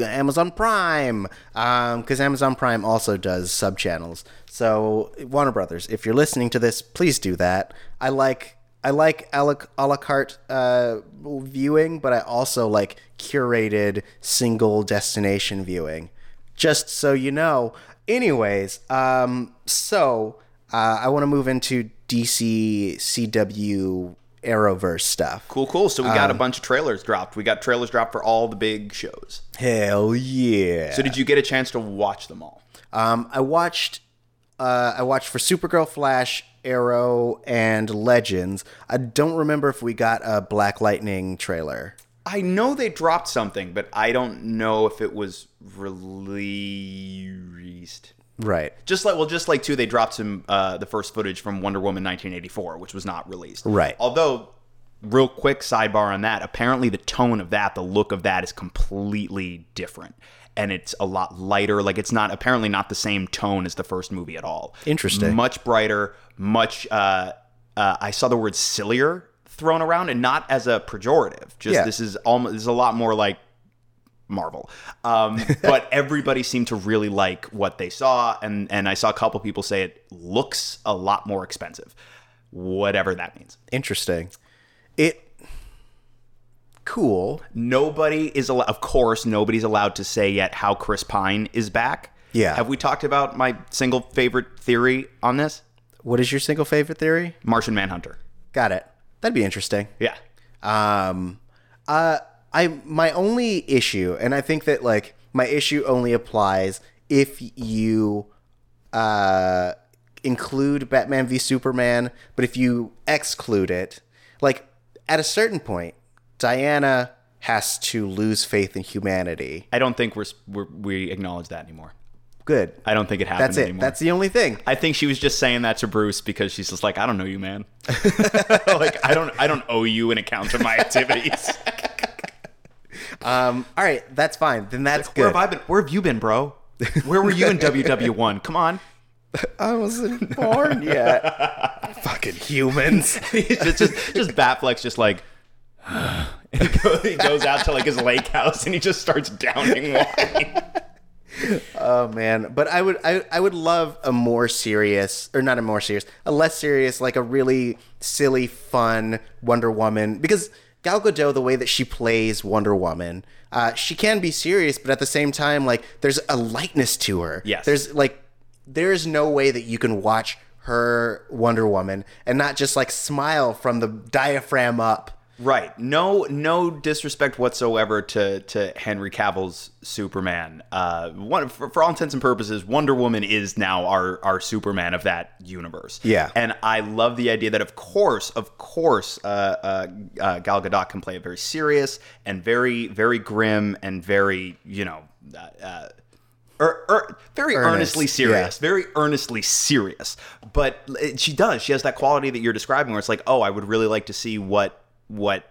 Amazon Prime, because Amazon Prime also does sub channels. So Warner Brothers, if you're listening to this, please do that. I like I like a la, a la carte uh, viewing, but I also like curated single destination viewing. Just so you know. Anyways, um, so uh, I want to move into DC CW Arrowverse stuff. cool, cool. So we got a Um, bunch of trailers dropped. We got trailers dropped for all the big shows. Hell yeah! So did you get a chance to watch them all? Um, I watched. Uh, I watched for Supergirl, Flash, Arrow, and Legends. I don't remember if we got a Black Lightning trailer. I know they dropped something, but I don't know if it was released. Right. Just like well, just like too, they dropped some uh, the first footage from Wonder Woman 1984, which was not released. Right. Although, real quick sidebar on that. Apparently, the tone of that, the look of that, is completely different, and it's a lot lighter. Like it's not apparently not the same tone as the first movie at all. Interesting. Much brighter. Much. Uh, uh, I saw the word sillier thrown around, and not as a pejorative. Just Yeah. this is almost this is a lot more like Marvel. Um, but everybody seemed to really like what they saw, and and I saw a couple people say it looks a lot more expensive, whatever that means. Interesting. It. Cool. Nobody is allowed. Of course, nobody's allowed to say yet how Chris Pine is back. Yeah. Have we talked about my single favorite theory on this? What is your single favorite theory? Martian Manhunter. Got it. That'd be interesting. Yeah. Um, uh, I my only issue, and I think that like my issue only applies if you uh include Batman v Superman, but if you exclude it, like at a certain point, Diana has to lose faith in humanity. I don't think we're, we're we acknowledge that anymore. Good. I don't think it happened That's it. anymore. That's the only thing. I think she was just saying that to Bruce because she's just like, I don't know you, man. like I don't I don't owe you an account of my activities. Um, all right, that's fine. Then that's Where good. have I been? Where have you been, bro? Where were you in WW one? Come on. I wasn't born yet. Fucking humans. Just just just Batfleck's just like and he, goes, he goes out to like his lake house and he just starts downing wine. Oh man, but I would I, I would love a more serious or not a more serious, a less serious, like a really silly, fun Wonder Woman because Gal Gadot, the way that she plays Wonder Woman, uh, she can be serious, but at the same time, like there's a lightness to her. Yes. there's like there's no way that you can watch her Wonder Woman and not just like smile from the diaphragm up. Right. No no disrespect whatsoever to to Henry Cavill's Superman. Uh one for, for all intents and purposes, Wonder Woman is now our our Superman of that universe. Yeah. And I love the idea that of course, of course, uh, uh, uh, Gal Gadot can play a very serious and very very grim and very, you know, uh, uh, er, er, very Earnest, earnestly serious, very earnestly serious. But it- she does. She has that quality that you're describing, where it's like, oh, I would really like to see what what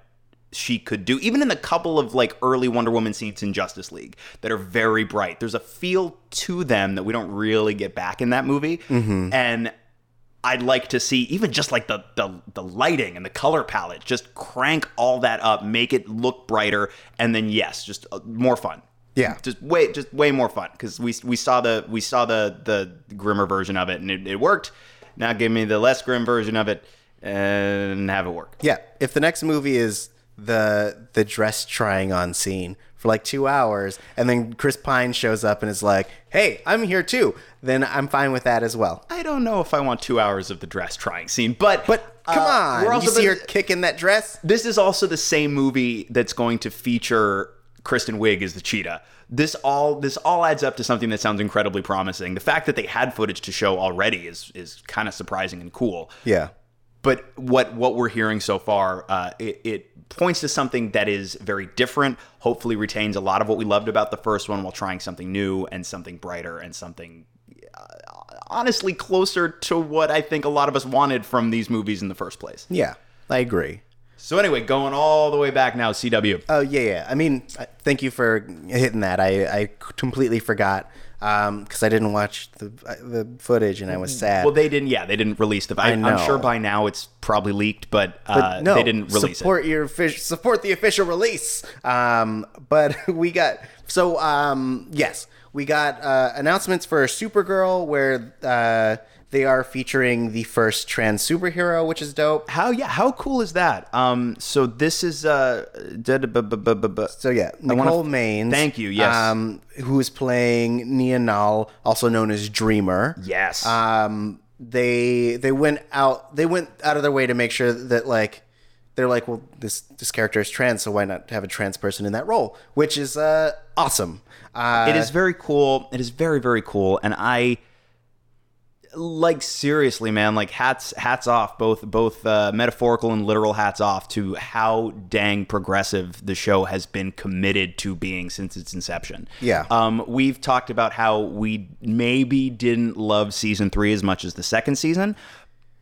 she could do. Even in the couple of like early Wonder Woman scenes in Justice League that are very bright, there's a feel to them that we don't really get back in that movie, and. I'd like to see even just like the, the the lighting and the color palette, just crank all that up, make it look brighter, and then yes, just uh, more fun Yeah. just way just way more fun because we we saw the we saw the the grimmer version of it and it, it worked. Now give me the less grim version of it and have it work. Yeah, if the next movie is the the dress trying on scene for like two hours, and then Chris Pine shows up and is like, "Hey, I'm here too," then I'm fine with that as well. I don't know if I want two hours of the dress trying scene, but But come uh, on, we're you also see her kicking that dress? This is also the same movie that's going to feature Kristen Wiig as the cheetah. This all this all adds up to something that sounds incredibly promising. The fact that they had footage to show already is is kind of surprising and cool. Yeah, but what what we're hearing so far, uh, it, it points to something that is very different. Hopefully, retains a lot of what we loved about the first one while trying something new and something brighter and something uh, honestly closer to what I think a lot of us wanted from these movies in the first place. yeah, I agree. So anyway, going all the way back now, CW. Oh yeah, yeah. I mean, uh, thank you for hitting that. I I completely forgot because I didn't watch the uh, the footage and I was sad. Well, they didn't. Yeah, they didn't release the. I, know. I'm sure by now it's probably leaked, but, uh, But no, they didn't release it. support your offic- support the official release. Um, but we got so um, yes, we got uh, announcements for Supergirl where uh, they are featuring the first trans superhero, which is dope. How yeah? How cool is that? Um. So this is uh. So yeah, Nicole Maines. Thank you, yes. Um, who is playing Nia Nal, also known as Dreamer. Yes. um they they went out they went out of their way to make sure that like they're like well this this character is trans so why not have a trans person in that role which is uh awesome uh it is very cool. It is very very cool, and I like seriously, man. Like hats hats off, both both uh, metaphorical and literal hats off to how dang progressive the show has been committed to being since its inception. Yeah. Um, we've talked about how we maybe didn't love season three as much as the second season.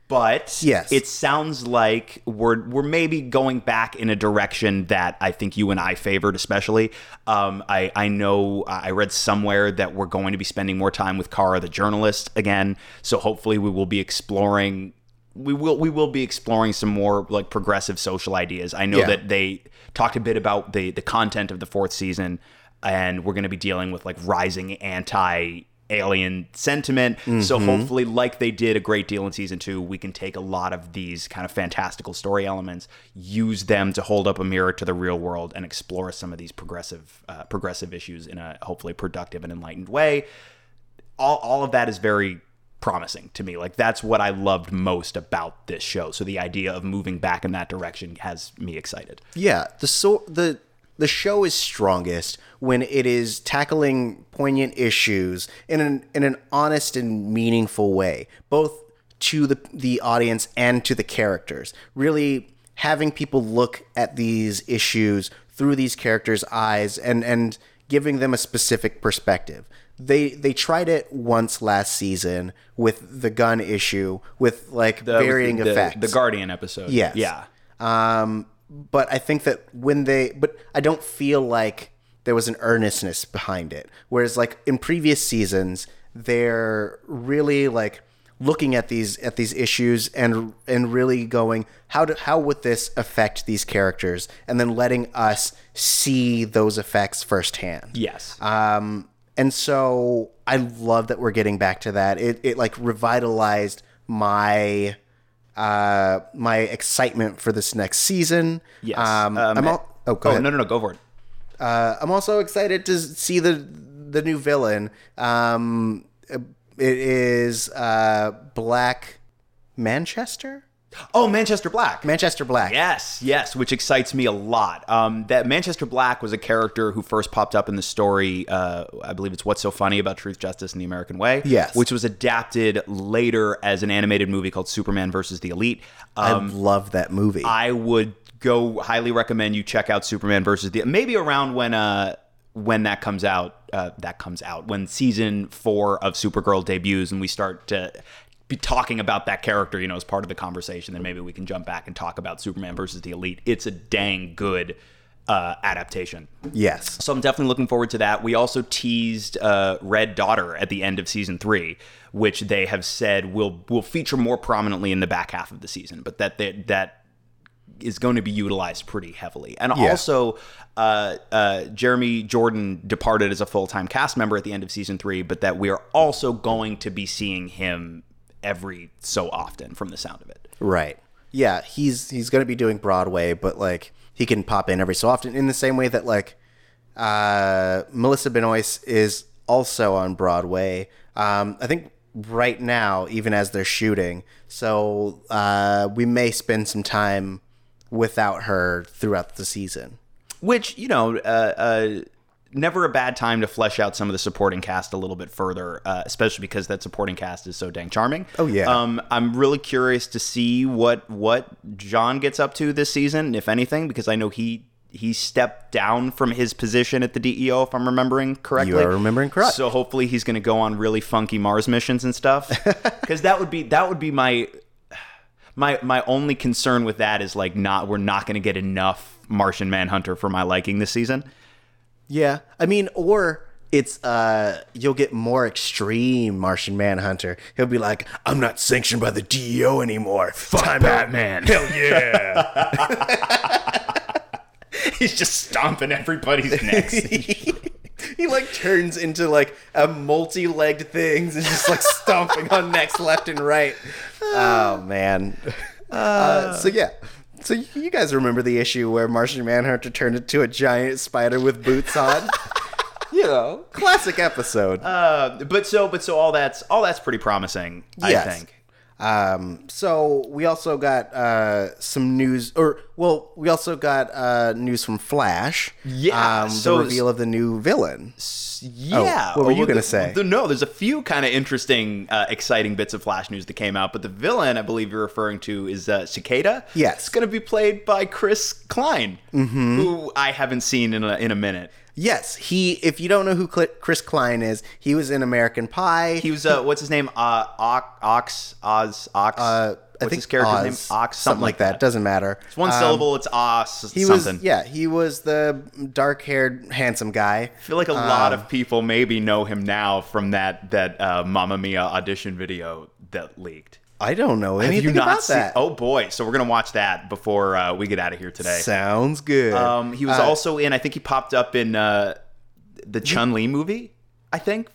But Yes. it sounds like we're we're maybe going back in a direction that I think you and I favored, especially. Um, I I know I read somewhere that we're going to be spending more time with Kara, the journalist, again. So hopefully we will be exploring. We will we will be exploring some more like progressive social ideas. I know Yeah. that they talked a bit about the the content of the fourth season, and we're going to be dealing with like rising anti alien sentiment. So hopefully, like they did a great deal in season two, we can take a lot of these kind of fantastical story elements, use them to hold up a mirror to the real world, and explore some of these progressive uh, progressive issues in a hopefully productive and enlightened way. All all of that is very promising to me. Like that's what I loved most about this show. So the idea of moving back in that direction has me excited. yeah the so the the show is strongest when it is tackling poignant issues in an in an honest and meaningful way both to the the audience and to the characters really having people look at these issues through these characters eyes and and giving them a specific perspective they they tried it once last season with the gun issue with like The- varying the, effects. The Guardian episode. Yes. Yeah. Um, but I think that when they, but I don't feel like there was an earnestness behind it. Whereas like in previous seasons, they're really like looking at these at these issues and and really going how do how would this affect these characters and then letting us see those effects firsthand. Yes. Um, and so I love that we're getting back to that. It it like revitalized my uh my excitement for this next season. yes. Um, Um, I'm all, oh go oh, ahead. no, no, no. Go for it. Uh, I'm also excited to see the the new villain. Um, it is uh Black Manchester. Oh, Manchester Black. Manchester Black. Yes, yes, which excites me a lot. Um, that Manchester Black was a character who first popped up in the story. Uh, I believe it's What's So Funny About Truth, Justice, and the American Way. Yes. which was adapted later as an animated movie called Superman versus the Elite. I Um, love that movie. I would go highly recommend you check out Superman versus the maybe around when uh when that comes out. Uh, that comes out when season four of Supergirl debuts and we start to talking about that character, you know, as part of the conversation. Then maybe we can jump back and talk about Superman versus the Elite. It's a dang good uh, adaptation. yes. So I'm definitely looking forward to that. We also teased uh, Red Daughter at the end of season three, which they have said will will feature more prominently in the back half of the season, but that they, that is going to be utilized pretty heavily. And Yeah. also, uh, uh, Jeremy Jordan departed as a full time cast member at the end of season three, but that we are also going to be seeing him every so often from the sound of it. Right. Yeah, he's he's going to be doing Broadway, but like he can pop in every so often in the same way that like uh, Melissa Benoist is also on Broadway. Um, I think right now, even as they're shooting, so uh, we may spend some time without her throughout the season. which you know uh, uh, never a bad time to flesh out some of the supporting cast a little bit further uh, especially because that supporting cast is so dang charming Oh, yeah. um, i'm really curious to see what what john gets up to this season if anything because i know he he stepped down from his position at the deo if i'm remembering correctly You are remembering correct. so hopefully he's going to go on really funky mars missions and stuff because that would be that would be my my my only concern with that is like not we're not going to get enough Martian Manhunter for my liking this season. Yeah, I mean, or it's uh, you'll get more extreme Martian Manhunter. He'll be like, "I'm not sanctioned by the DEO anymore. Fuck Batman. Hell yeah. He's just stomping everybody's necks. he like turns into like a multi-legged things and just like stomping on necks left and right. Oh man. Uh, so yeah. So you guys remember the issue where Martian Manhunter turned into a giant spider with boots on? you know, classic episode. uh, but so but so all that's all that's pretty promising. I think. Um, so we also got uh, some news, or well, we also got uh, news from Flash. Yeah, um, so- the reveal of the new villain. Yeah. Oh, what were you Oh, gonna say? the- no, there's a few kind of interesting, uh, exciting bits of Flash news that came out, but the villain I believe you're referring to is uh, Cicada. Yes. It's going to be played by Chris Klein, who I haven't seen in a, in a minute. Yes, he. If you don't know who Chris Klein is, he was in American Pie. He was uh, what's his name? Uh, Ox, Ox, Oz, Ox. Uh, I think his character's Oz, name? Ox, something, like that. Doesn't matter. It's one Um, syllable. It's Oz. He something. was. Yeah, he was the dark-haired, handsome guy. I feel like a lot Um, of people maybe know him now from that that uh, Mamma Mia audition video that leaked. I don't know anything Have you not about seen? that. Oh boy! So we're gonna watch that before uh, we get out of here today. sounds good. Um, he was Uh, also in. I think he popped up in uh, the Chun Li movie. I think.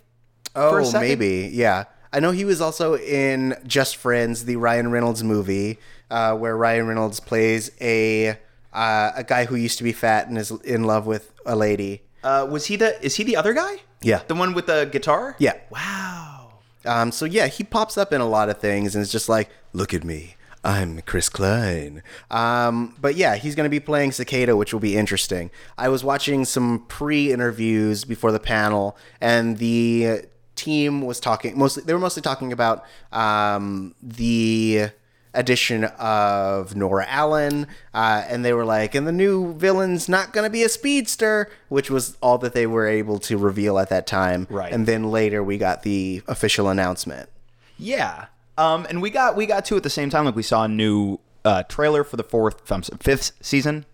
Oh, maybe. Yeah. I know he was also in Just Friends, the Ryan Reynolds movie, uh, where Ryan Reynolds plays a uh, a guy who used to be fat and is in love with a lady. Uh, was he the? Is he the other guy? Yeah. The one with the guitar? Yeah. Wow. Um, so yeah, he pops up in a lot of things and it's just like, look at me. I'm Chris Klein. Um, but yeah, he's going to be playing Cicada, which will be interesting. I was watching some pre interviews before the panel, and the team was talking mostly, they were mostly talking about um, the addition of Nora Allen, uh, and they were like, and the new villain's not going to be a speedster, which was all that they were able to reveal at that time. Right. And then later we got the official announcement. Yeah. Um, and we got we got two at the same time. Like we saw a new uh, trailer for the fourth, fifth season.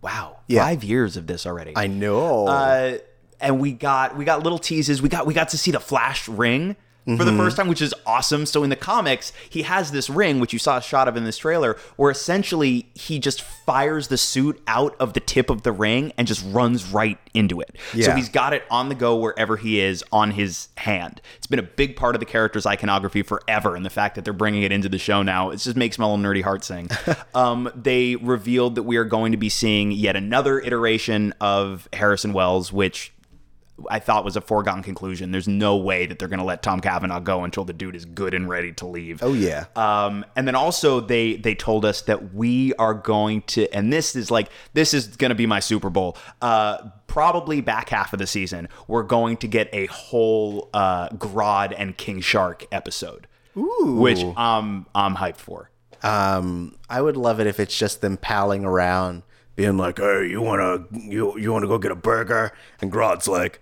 Wow, Yeah. five years of this already. I know. uh, and we got we got little teases. We got we got to see the Flash ring for the first time, which is awesome. So in the comics, he has this ring, which you saw a shot of in this trailer, where essentially he just fires the suit out of the tip of the ring and just runs right into it. So he's got it on the go wherever he is on his hand. It's been a big part of the character's iconography forever, and the fact that they're bringing it into the show now, it just makes my little nerdy heart sing. um, they revealed that we are going to be seeing yet another iteration of Harrison Wells, which I thought was a foregone conclusion. There's no way that they're going to let Tom Cavanagh go until the dude is good and ready to leave. oh yeah. Um, and then also they they told us that we are going to, and this is like this is going to be my Super Bowl. Uh, probably back half of the season, we're going to get a whole uh, Grodd and King Shark episode, which um I'm hyped for. Um, I would love it if it's just them palling around, being like, "Hey, you wanna you you wanna go get a burger?" And Grodd's like,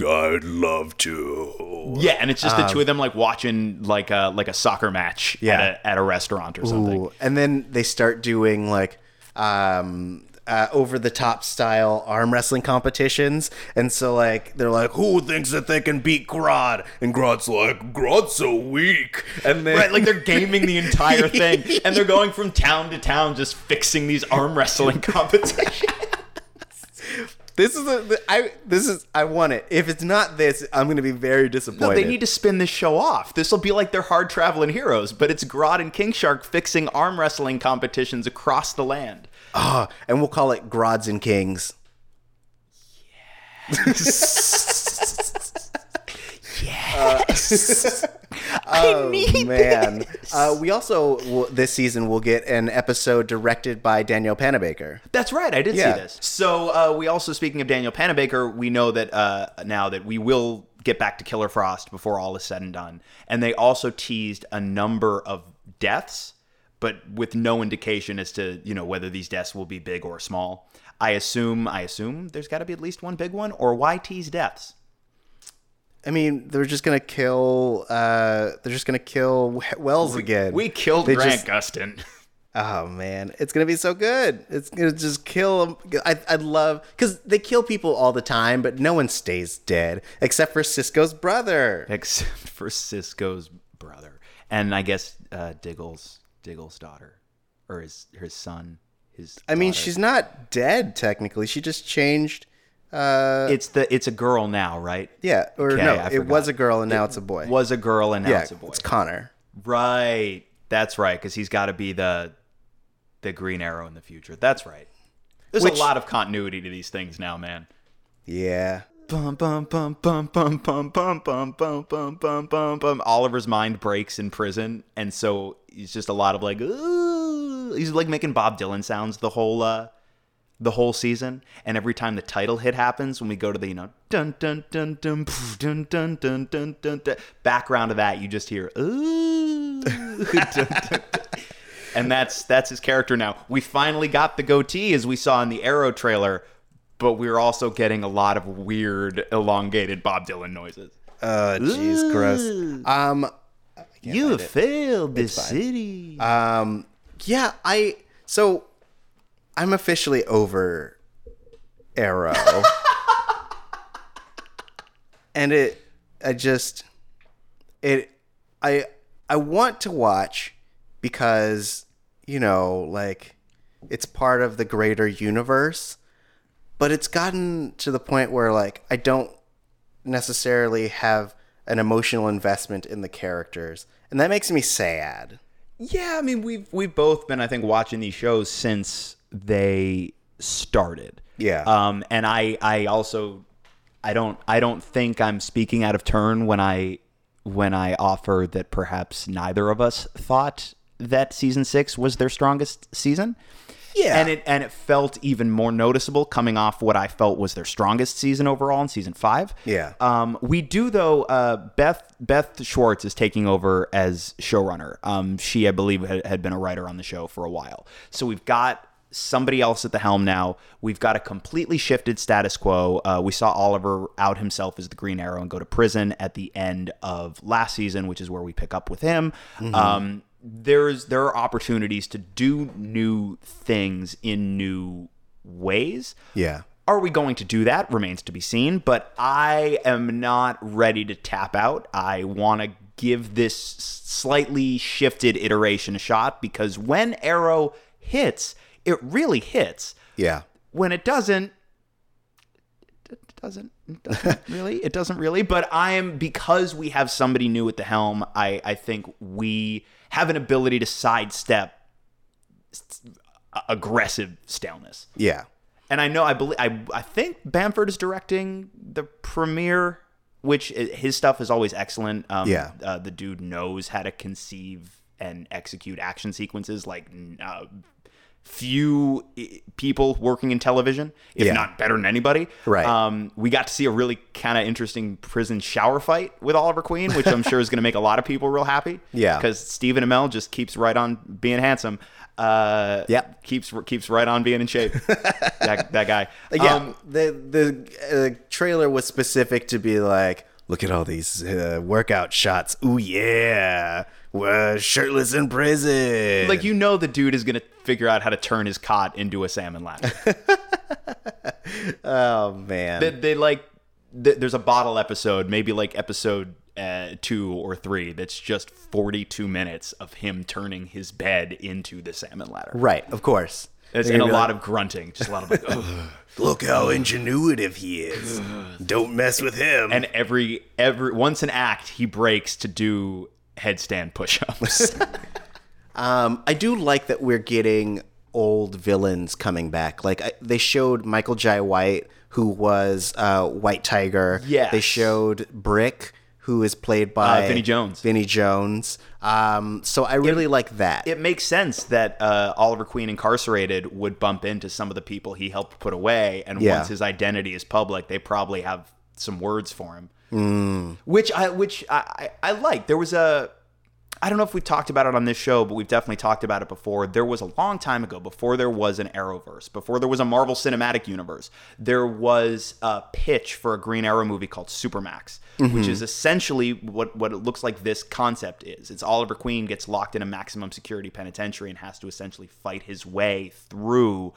I'd love to. Yeah, and it's just the two of them like watching like a like a soccer match Yeah. at a at a restaurant or something. Ooh. And then they start doing like um uh, over the top style arm wrestling competitions, and so like they're like, "Who thinks that they can beat Grodd?" And Grodd's like, "Grodd's so weak." And then Right, like they're gaming the entire thing, and they're going from town to town just fixing these arm wrestling competitions. this is a I this is I want it. If it's not this, I'm gonna be very disappointed. No, they need to spin this show off. This will be like their hard traveling heroes, but it's Grodd and King Shark fixing arm wrestling competitions across the land. Ah, and we'll call it Grods and Kings. Yes. yes. Uh, oh man! Uh, we also will, this season will get an episode directed by Danielle Panabaker. That's right, I did Yeah. see this. So uh, we also, speaking of Danielle Panabaker, we know that uh, now that we will get back to Killer Frost before all is said and done, and they also teased a number of deaths, but with no indication as to you know whether these deaths will be big or small. I assume, I assume there's got to be at least one big one, or why tease deaths? I mean, they're just gonna kill. Uh, they're just gonna kill Wells again. We killed They Grant just- Gustin. Oh man, it's gonna be so good. It's gonna just kill them. I I love because they kill people all the time, but no one stays dead except for Cisco's brother. except for Cisco's brother, and I guess uh, Diggle's Diggle's daughter, or his his son. His I mean, daughter. she's not dead technically. She just changed. Uh, it's the it's a girl now, right? yeah, or Okay, no, I it was a girl and now it's a boy. Was a girl and now yeah, it's a boy. it's Connor. right. That's right, because he's got to be the the Green Arrow in the future. That's right. There's Which- a lot of continuity to these things now, man. Yeah, Bum bum bum bum bum bum bum bum bum bum bum bum bum. Oliver's mind breaks in prison, and so he's just a lot of like, Ooh. he's like making Bob Dylan sounds the whole uh, the whole season. And every time the title hit happens, when we go to the you know dun dun dun dun dun dun dun dun dun, background of that, you just hear ooh. And that's that's his character now. We finally got the goatee as we saw in the Arrow trailer, but we're also getting a lot of weird, elongated Bob Dylan noises. uh, jeez, gross. Um, You have failed fine. city. um, yeah, I so I'm officially over Arrow, and it, I just, it, I, I want to watch because you know, like, it's part of the greater universe, but it's gotten to the point where like I don't necessarily have an emotional investment in the characters, and that makes me sad. yeah, I mean we've we've both been I think watching these shows since they started. Yeah. Um, and I I also I don't I don't think I'm speaking out of turn when I when I offer that perhaps neither of us thought that season six was their strongest season. Yeah. and it and it felt even more noticeable coming off what I felt was their strongest season overall in season five. Yeah. Um, we do though. Uh, Beth Beth Schwartz is taking over as showrunner. Um, she, I believe, had, had been a writer on the show for a while. So we've got somebody else at the helm now. We've got a completely shifted status quo. Uh, we saw Oliver out himself as the Green Arrow and go to prison at the end of last season, which is where we pick up with him. Um, there's there are opportunities to do new things in new ways. Yeah. Are we going to do that? Remains to be seen. But I am not ready to tap out. I want to give this slightly shifted iteration a shot because when Arrow hits, it really hits. Yeah. When it doesn't, it doesn't, it doesn't really. It doesn't really. But I am because we have somebody new at the helm. I I think we have an ability to sidestep aggressive staleness. Yeah. And I know I believe I I think Bamford is directing the premiere, which his stuff is always excellent. Um, Yeah. uh, the dude knows how to conceive and execute action sequences like uh, few people working in television, if Yeah. not better than anybody. Right. Um, we got to see a really kind of interesting prison shower fight with Oliver Queen, which I'm sure is going to make a lot of people real happy. Yeah. Because Stephen Amell just keeps right on being handsome. Uh, Yep. Keeps keeps right on being in shape. that that guy. Yeah, Um, the the uh, trailer was specific to be like, look at all these uh, workout shots. Ooh yeah, we're shirtless in prison. like you know, the dude is gonna figure out how to turn his cot into a salmon ladder. oh man, they, they like th- there's a bottle episode, maybe like episode uh, two or three, that's just 42 minutes of him turning his bed into the salmon ladder. right? Of course. It's, and a lot like, of grunting, just a lot of like. Look how ingenuitive he is. Don't mess with him. and every every once an act he breaks to do headstand push-ups. Um, I do like that we're getting old villains coming back. Like I, they showed Michael Jai White, who was uh, White Tiger. Yeah. They showed Brick, who is played by Uh, Vinnie Jones. Vinnie Jones. Um, so I really like that. it makes sense that uh, Oliver Queen incarcerated would bump into some of the people he helped put away, and Yeah. once his identity is public, they probably have some words for him, Mm. which I which I, I I like. There was a I don't know if we've talked about it on this show, but we've definitely talked about it before. There was a long time ago, before there was an Arrowverse, before there was a Marvel Cinematic Universe, there was a pitch for a Green Arrow movie called Supermax, which is essentially what, what it looks like this concept is. It's Oliver Queen gets locked in a maximum security penitentiary and has to essentially fight his way through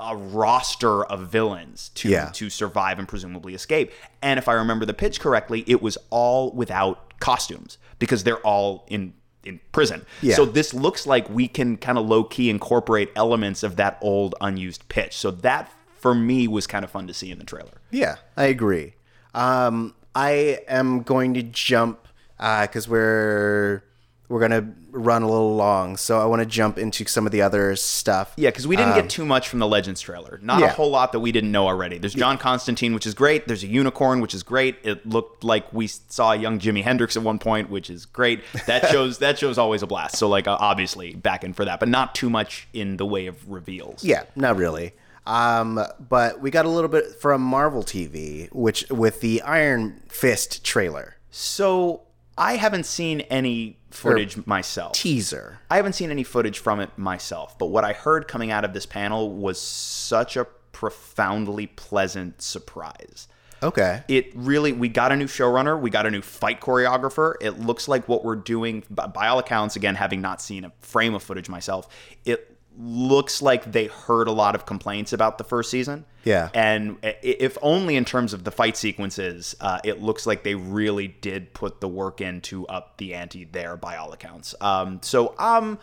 a roster of villains to Yeah. to survive and presumably escape. And if I remember the pitch correctly, it was all without costumes because they're all in in prison. Yeah. So this looks like we can kind of low key incorporate elements of that old unused pitch. So that for me was kind of fun to see in the trailer. Yeah, I agree. Um, I am going to jump because we're we're gonna run a little long, so I want to jump into some of the other stuff. Yeah, because we didn't get too much from the Legends trailer. Not a Um, whole lot that we didn't know already. There's John Constantine, which is great. There's a unicorn, which is great. It looked like we saw a young Jimi Hendrix at one point, which is great. That shows that show's always a blast. So like uh, obviously back in for that, but not too much in the way of reveals. Yeah, not really. Um, but we got a little bit from Marvel TV, which with the Iron Fist trailer So I haven't seen any footage myself. teaser. I haven't seen any footage from it myself, but what I heard coming out of this panel was such a profoundly pleasant surprise. Okay. It really, we got a new showrunner, we got a new fight choreographer. It looks like what we're doing, by, by all accounts, again, having not seen a frame of footage myself, it looks like they heard a lot of complaints about the first season. Yeah. And if only in terms of the fight sequences, uh, it looks like they really did put the work in to up the ante there by all accounts. Um, so I'm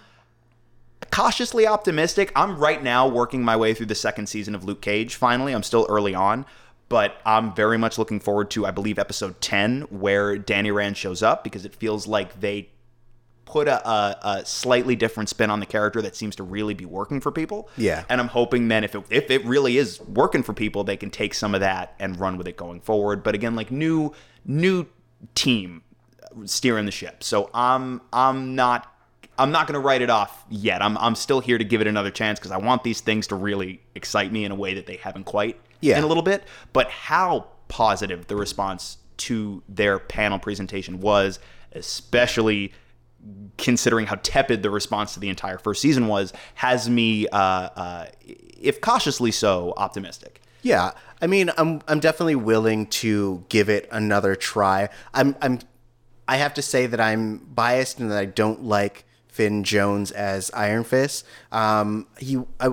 cautiously optimistic. I'm right now working my way through the second season of Luke Cage finally. I'm still early on, but I'm very much looking forward to, I believe, episode 10, where Danny Rand shows up because it feels like they put a, a, a slightly different spin on the character that seems to really be working for people. Yeah. And I'm hoping then if it, if it really is working for people, they can take some of that and run with it going forward. But again, like new new team steering the ship. So I'm I'm not I'm not going to write it off yet. I'm I'm still here to give it another chance because I want these things to really excite me in a way that they haven't quite Yeah. in a little bit. But how positive the response to their panel presentation was, especially considering how tepid the response to the entire first season was, has me, uh, uh, if cautiously so, optimistic. Yeah, I mean, I'm I'm definitely willing to give it another try. I'm I'm I have to say that I'm biased and that I don't like Finn Jones as Iron Fist. Um, he I,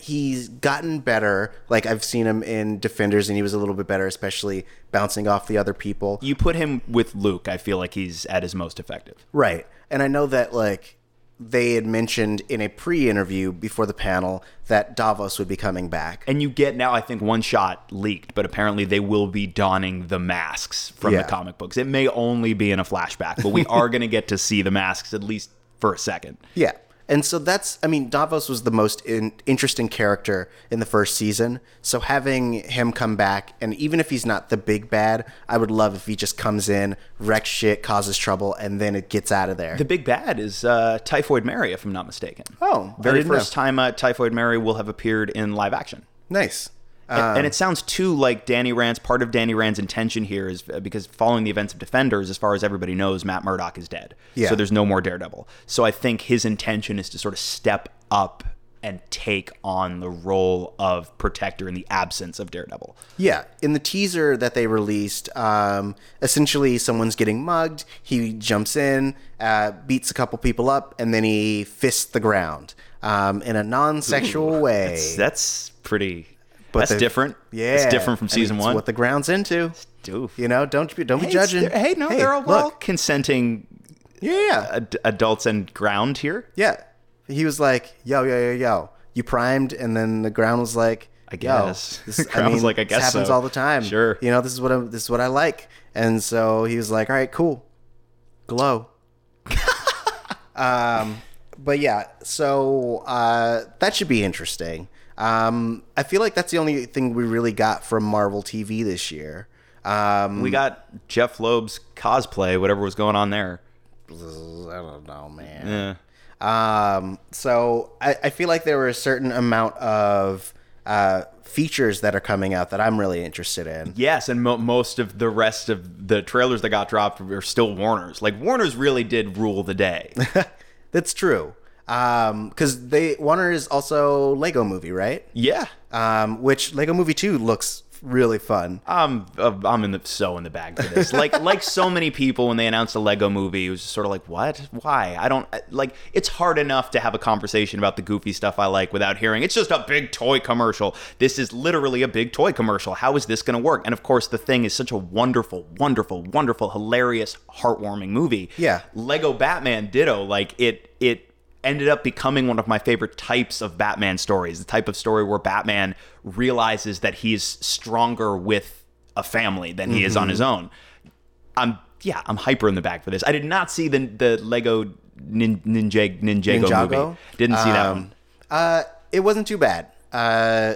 he's gotten better. Like I've seen him in Defenders, and he was a little bit better, especially bouncing off the other people. You put him with Luke, I feel like he's at his most effective. Right. And I know that like they had mentioned in a pre-interview before the panel that Davos would be coming back. And you get now, I think, one shot leaked, but apparently they will be donning the masks from Yeah. the comic books. It may only be in a flashback, but we are going to get to see the masks at least for a second. Yeah. And so that's, I mean, Davos was the most in, interesting character in the first season. So having him come back, and even if he's not the big bad, I would love if he just comes in, wrecks shit, causes trouble, and then it gets out of there. The big bad is uh, Typhoid Mary, if I'm not mistaken. Oh, very first know. time uh, Typhoid Mary will have appeared in live action. nice. And- and it sounds too like Danny Rand's part of Danny Rand's intention here is uh, because following the events of Defenders, as far as everybody knows, Matt Murdock is dead. Yeah. So there's no more Daredevil. So I think his intention is to sort of step up and take on the role of protector in the absence of Daredevil. Yeah, in the teaser that they released, um, essentially someone's getting mugged. He jumps in, uh, beats a couple people up, and then he fists the ground um, in a non-sexual way. That's, that's pretty. But that's different. Yeah, it's different from I mean, season it's one. What the ground's into. Doof. You know, don't be don't be Hey, judging. Hey, no, they're all well consenting Yeah, ad- adults and ground here. yeah. He was like, "Yo, yo, yo, yo." You primed, and then the ground was like, I "Yo, guess. This, The I ground was like, I this guess happens so. all the time. Sure. You know, this is what I'm, this is what I like." And so he was like, "All right, cool, glow." um, but yeah, so uh, that should be interesting. Um, I feel like that's the only thing we really got from Marvel TV this year. Um, We got Jeph Loeb's cosplay, whatever was going on there. I don't know, man. Yeah. Um, so I, I feel like there were a certain amount of uh, features that are coming out that I'm really interested in. Yes, and mo- most of the rest of the trailers that got dropped are still Warner's. Like Warner's really did rule the day. That's true. Um, because they Warner is also Lego Movie, right? yeah. Um, which Lego Movie Two looks really fun. I'm uh, I'm in the so in the bag for this. Like like so many people when they announced a Lego movie, it was just sort of like, what? Why? I don't like. It's hard enough to have a conversation about the goofy stuff I like without hearing it's just a big toy commercial. This is literally a big toy commercial. How is this going to work? And of course, the thing is such a wonderful, wonderful, wonderful, hilarious, heartwarming movie. Yeah. Lego Batman Ditto. Like it it ended up becoming one of my favorite types of Batman stories. The type of story where Batman realizes that he's stronger with a family than he is on his own. I'm yeah, I'm hyper in the back for this. I did not see the the Lego nin, Ninja Ninjago, Ninjago? movie. Didn't see that Um, one. Uh, it wasn't too bad. Uh,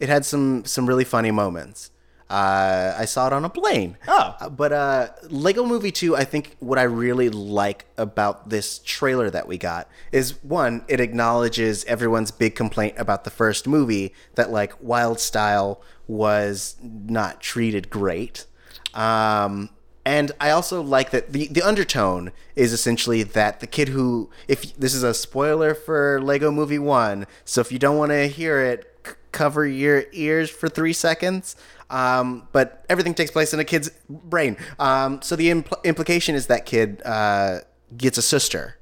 it had some some really funny moments. Uh, I saw it on a plane. Oh. Uh, but uh, Lego Movie 2, I think what I really like about this trailer that we got is one, it acknowledges everyone's big complaint about the first movie that like Wyldstyle was not treated great. Um, and I also like that the, the undertone is essentially that the kid who, if this is a spoiler for Lego Movie 1, so if you don't want to hear it, c- cover your ears for three seconds. Um, but everything takes place in a kid's brain. Um, so the impl- implication is that kid uh, gets a sister.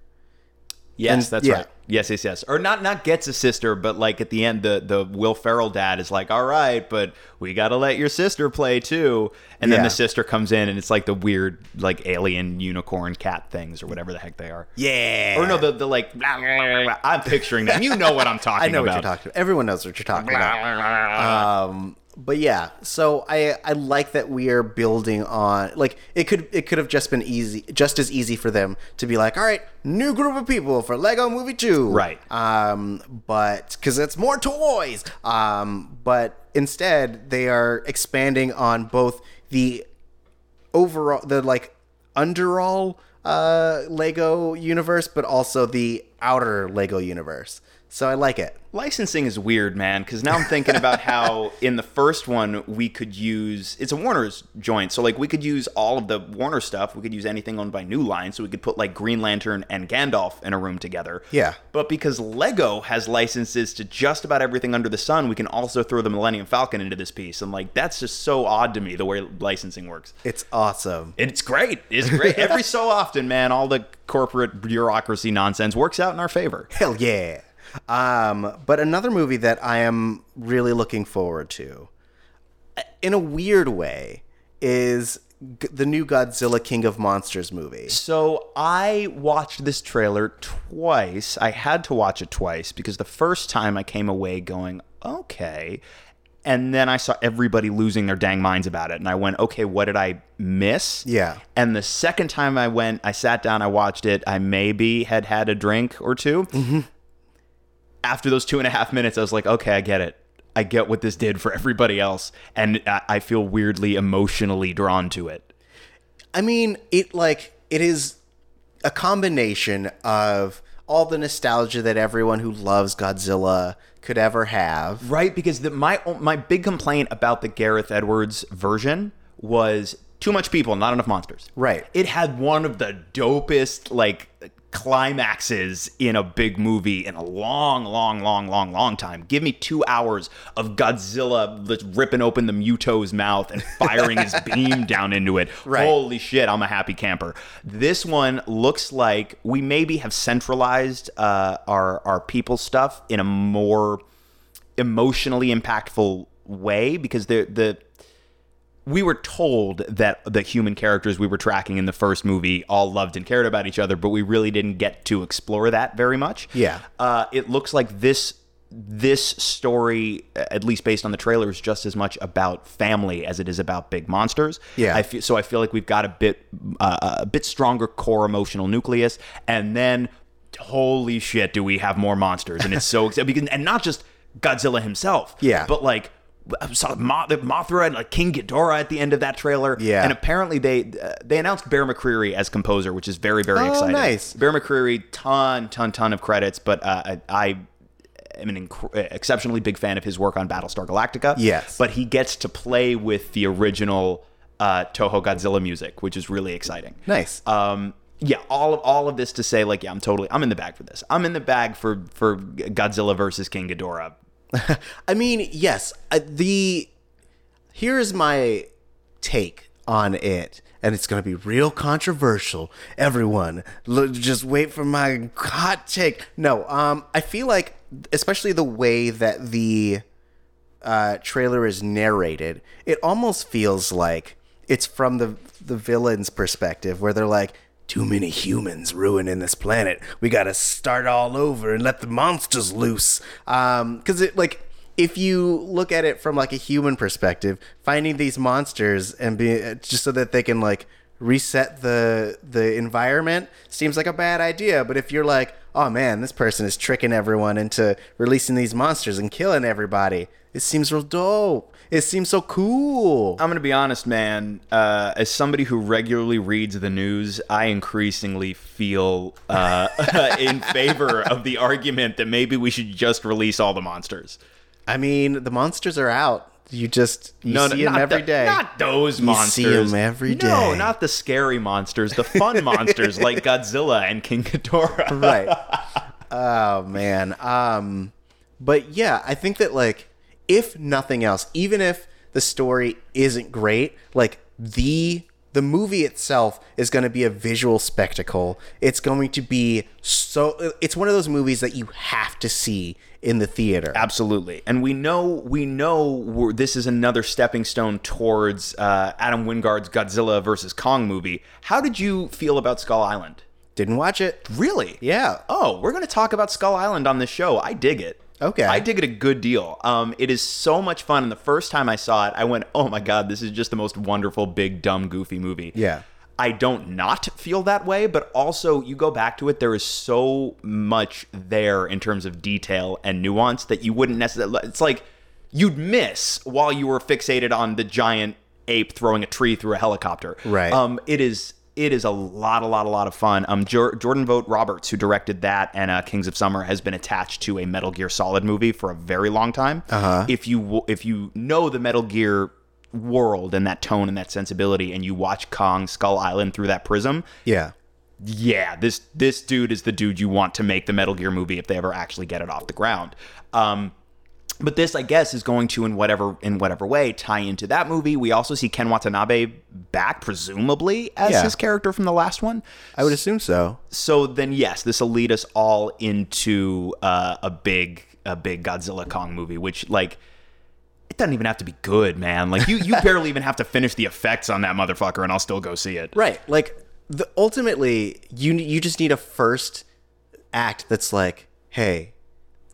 Yes, and- that's yeah. right. Yes, yes, yes. Or not not gets a sister, but like at the end the the Will Ferrell dad is like, "All right, but we got to let your sister play too." And then Yeah. the sister comes in and it's like the weird like alien unicorn cat things or whatever the heck they are. Yeah. Or no, the the like blah, blah, blah, blah. I'm picturing them. You know what I'm talking I know about. what you're talking about. Everyone knows what you're talking about. Um, but yeah, so I I like that we are building on like it could it could have just been easy, just as easy for them to be like, all right, new group of people for Lego Movie Two, Right. Um, but because it's more toys. Um, but instead they are expanding on both the overall the like underall uh, Lego universe, but also the outer Lego universe. So I like it. Licensing is weird, man, because now I'm thinking about how in the first one we could use it's a Warner's joint, so like we could use all of the Warner stuff. We could use anything owned by New Line, so we could put like Green Lantern and Gandalf in a room together. Yeah. But because Lego has licenses to just about everything under the sun, we can also throw the Millennium Falcon into this piece, and like that's just so odd to me the way licensing works. It's awesome. It's great. It's great. Every so often, man, all the corporate bureaucracy nonsense works out in our favor. Hell yeah. Um, but another movie that I am really looking forward to, in a weird way, is g- the new Godzilla King of Monsters movie. So I watched this trailer twice. I had to watch it twice because the first time I came away going, okay. And then I saw everybody losing their dang minds about it. And I went, okay, what did I miss? Yeah. And the second time I went, I sat down, I watched it. I maybe had had a drink or 2 Mm-hmm. After those two and a half minutes, I was like, okay, I get it. I get what this did for everybody else. And I I feel weirdly emotionally drawn to it. I mean, it like it is a combination of all the nostalgia that everyone who loves Godzilla could ever have. Right, because the, my my big complaint about the Gareth Edwards version was too much people, not enough monsters. Right. It had one of the dopest like climaxes in a big movie in a long, long, long, long, long time. Give me two hours of Godzilla ripping open the Muto's mouth and firing his beam down into it. Right. Holy shit, I'm a happy camper. This one looks like we maybe have centralized uh, our our people stuff in a more emotionally impactful way because the the we were told that the human characters we were tracking in the first movie all loved and cared about each other, but we really didn't get to explore that very much. Yeah. Uh, it looks like this this story, at least based on the trailer, is just as much about family as it is about big monsters. Yeah. I feel, so I feel like we've got a bit uh, a bit stronger core emotional nucleus, and then holy shit, do we have more monsters? And it's so exciting because and not just Godzilla himself. Yeah. but like. I saw Mo- the Mothra and like King Ghidorah at the end of that trailer. Yeah. and apparently they uh, they announced Bear McCreary as composer, which is very very Oh, exciting. nice. Bear McCreary, ton ton ton of credits, but uh, I, I am an inc- exceptionally big fan of his work on Battlestar Galactica. Yes. but he gets to play with the original uh, Toho Godzilla music, which is really exciting. Nice. Um, yeah, all of all of this to say, like, yeah, I'm totally, I'm in the bag for this. I'm in the bag for for Godzilla versus King Ghidorah. I mean, yes, the here is my take on it, and it's going to be real controversial. Everyone, just wait for my hot take. No, um, I feel like, especially the way that the uh, trailer is narrated, it almost feels like it's from the the villain's perspective, where they're like, "Too many humans ruining this planet. We got to start all over and let the monsters loose." Um, because it like if you look at it from like a human perspective, finding these monsters and be just so that they can like reset the the environment seems like a bad idea. But if you're like, oh man, this person is tricking everyone into releasing these monsters and killing everybody, it seems real dope. It seems so cool. I'm gonna be honest, man. Uh, as somebody who regularly reads the news, I increasingly feel uh, in favor of the argument that maybe we should just release all the monsters. I mean, the monsters are out. You just you see them not every the- day. Not those You monsters. see 'em every No, not the scary monsters. The fun monsters like Godzilla and King Ghidorah. right. Oh man. Um but yeah, I think that like if nothing else, even if the story isn't great, like the the movie itself is going to be a visual spectacle. It's going to be so it's one of those movies that you have to see in the theater. Absolutely, and we know we know we're, this is another stepping stone towards uh, Adam Wingard's Godzilla versus Kong movie. How did you feel about Skull Island? Didn't watch it. Really? Yeah. Oh, we're going to talk about Skull Island on this show. I dig it. Okay. I dig it a good deal. Um, it is so much fun. And the first time I saw it, I went, "Oh my god, this is just the most wonderful, big, dumb, goofy movie." Yeah. I don't not feel that way, but also you go back to it, there is so much there in terms of detail and nuance that you wouldn't necessarily. It's like you'd miss while you were fixated on the giant ape throwing a tree through a helicopter. Right. Um, it is it is a lot, a lot, a lot of fun. Um, Jor- Jordan Vogt Roberts, who directed that and uh, Kings of Summer, has been attached to a Metal Gear Solid movie for a very long time. Uh-huh. If you w- if you know the Metal Gear world and that tone and that sensibility, and you watch Kong Skull Island through that prism, Yeah. yeah, this this dude is the dude you want to make the Metal Gear movie if they ever actually get it off the ground. Um, but this, I guess, is going to in whatever in whatever way tie into that movie. We also see Ken Watanabe back, presumably as Yeah. his character from the last one. I would assume so. So then, yes, this will lead us all into uh, a big a big Godzilla Kong movie, which like. It doesn't even have to be good, man. Like you, you barely even have to finish the effects on that motherfucker, and I'll still go see it. Right. Like the ultimately you you just need a first act that's like, "Hey,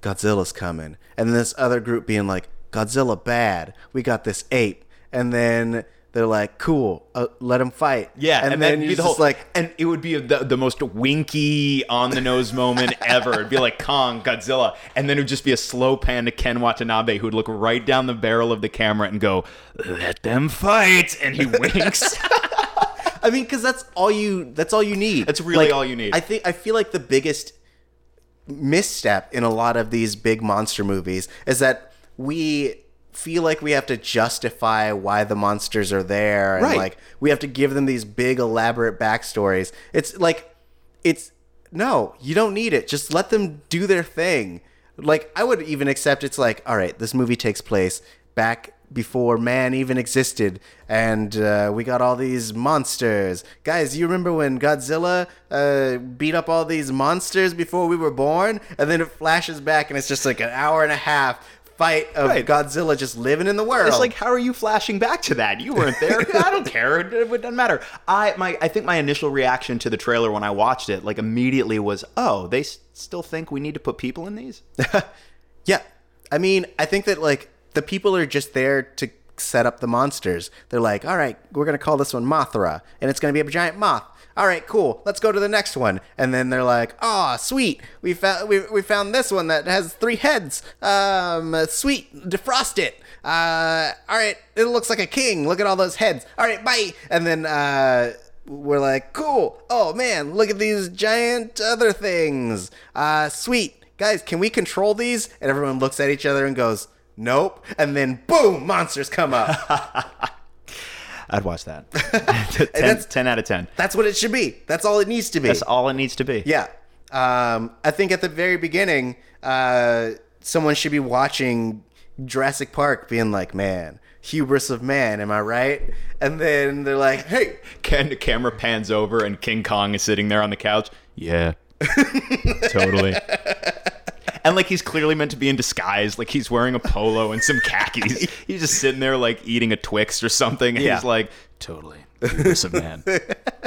Godzilla's coming." And then this other group being like, "Godzilla bad. We got this ape." And then they're like, "Cool. Uh, let him fight." Yeah, And, and, then you're just like, and it would be the, the most winky on the nose moment ever. It'd be like Kong, Godzilla, and then it would just be a slow pan to Ken Watanabe, who would look right down the barrel of the camera and go, "Let them fight," and he winks. I mean, because that's all you that's all you need. That's really Like, all you need. I think I feel like the biggest misstep in a lot of these big monster movies is that we feel like we have to justify why the monsters are there and Right. like we have to give them these big elaborate backstories. It's like it's no, you don't need it. Just let them do their thing. Like I would even accept it's like, all right, this movie takes place back before man even existed, and uh, we got all these monsters. Guys, you remember when Godzilla uh, beat up all these monsters before we were born? And then it flashes back, and it's just like an hour and a half fight of Right. Godzilla just living in the world. It's like, how are you flashing back to that? You weren't there. I don't care. It, it doesn't matter. I my I think my initial reaction to the trailer when I watched it, like immediately, was, "Oh, they s- still think we need to put people in these." Yeah. I mean, I think that like the people are just there to set up the monsters. They're like, all right, we're going to call this one Mothra, and it's going to be a giant moth. All right, cool. Let's go to the next one. And then they're like, oh, sweet. We found we, we found this one that has three heads. Um, sweet. Defrost it. Uh, all right. It looks like a king. Look at all those heads. All right, bye. And then uh, we're like, cool. Oh man, look at these giant other things. Uh, sweet. Guys, can we control these? And everyone looks at each other and goes, nope. And then boom, monsters come up. I'd watch that. 10, that's- 10 out of ten. That's what it should be. That's all it needs to be. That's all it needs to be. Yeah. Um, I think at the very beginning, uh, someone should be watching Jurassic Park being like, man, hubris of man, am I right? And then they're like, hey, Ken, the camera pans over and King Kong is sitting there on the couch. Yeah, totally. And like he's clearly meant to be in disguise, like he's wearing a polo and some khakis. He's just sitting there like eating a Twix or something, and Yeah. he's like, "Totally, hubris of man,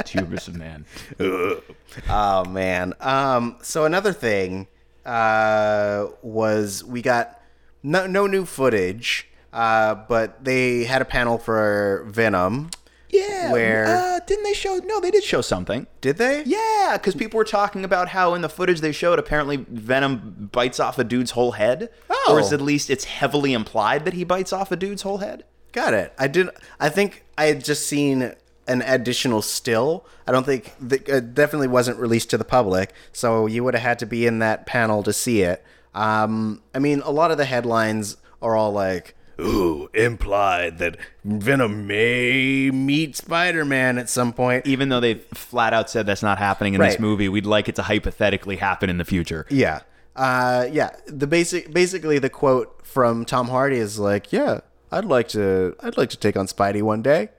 hubris of man." Oh man. Um. So another thing, uh, was we got no no new footage. Uh, but they had a panel for Venom. Yeah, Where- uh, didn't they show? No, they did show something. Did they? Yeah, because people were talking about how in the footage they showed, apparently Venom bites off a dude's whole head, Oh. or is at least it's heavily implied that he bites off a dude's whole head. Got it. I did. I think I had just seen an additional still. I don't think the, it definitely wasn't released to the public, so you would have had to be in that panel to see it. Um, I mean, a lot of the headlines are all like, "Ooh, implied that Venom may meet Spider-Man at some point." even though they flat out said that's not happening in Right. this movie, we'd like it to hypothetically happen in the future. Yeah. Uh, yeah. The basic, basically, the quote from Tom Hardy is like, "Yeah, I'd like to, I'd like to take on Spidey one day."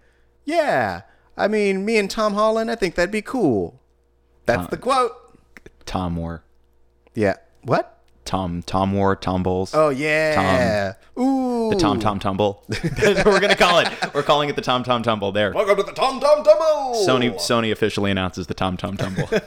Yeah. I mean, me and Tom Holland, I think that'd be cool. That's the quote. Tom Moore. Yeah. What? Tom Tom War, Tom Bowles. Oh yeah. Ooh. the Tom Tom Tumble. That's what we're gonna call it. We're calling it the Tom Tom Tumble. There. Welcome to the Tom Tom Tumble. Sony Sony officially announces the Tom Tom Tumble.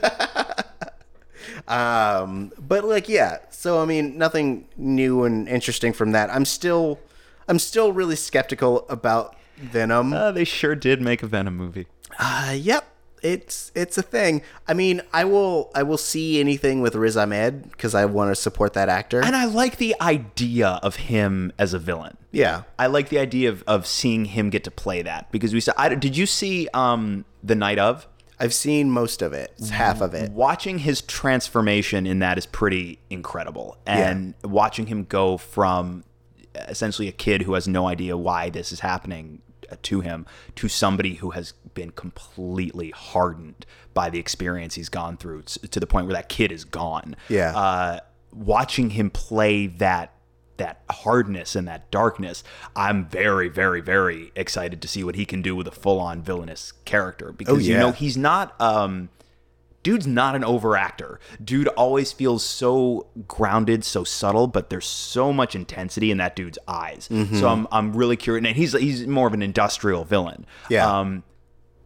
Um, but like, yeah. So I mean, nothing new and interesting from that. I'm still, I'm still really skeptical about Venom. uh, they sure did make a Venom movie. Uh, yep. It's it's a thing. I mean, I will I will see anything with Riz Ahmed because I want to support that actor. And I like the idea of him as a villain. yeah. I like the idea of, of seeing him get to play that because we saw. I, did you see um the night of? I've seen most of it. It's half of it. watching his transformation in that is pretty incredible and watching him go from essentially a kid who has no idea why this is happening to him to somebody who has been completely hardened by the experience he's gone through to the point where that kid is gone Yeah. uh, watching him play that that hardness and that darkness, I'm very, very, very excited to see what he can do with a full-on villainous character because you yeah. know he's not. Um, dude's not an over actor. Dude always feels so grounded, so subtle, but there's so much intensity in that dude's eyes. Mm-hmm. So I'm I'm really curious. And he's he's more of an industrial villain. Yeah. Um,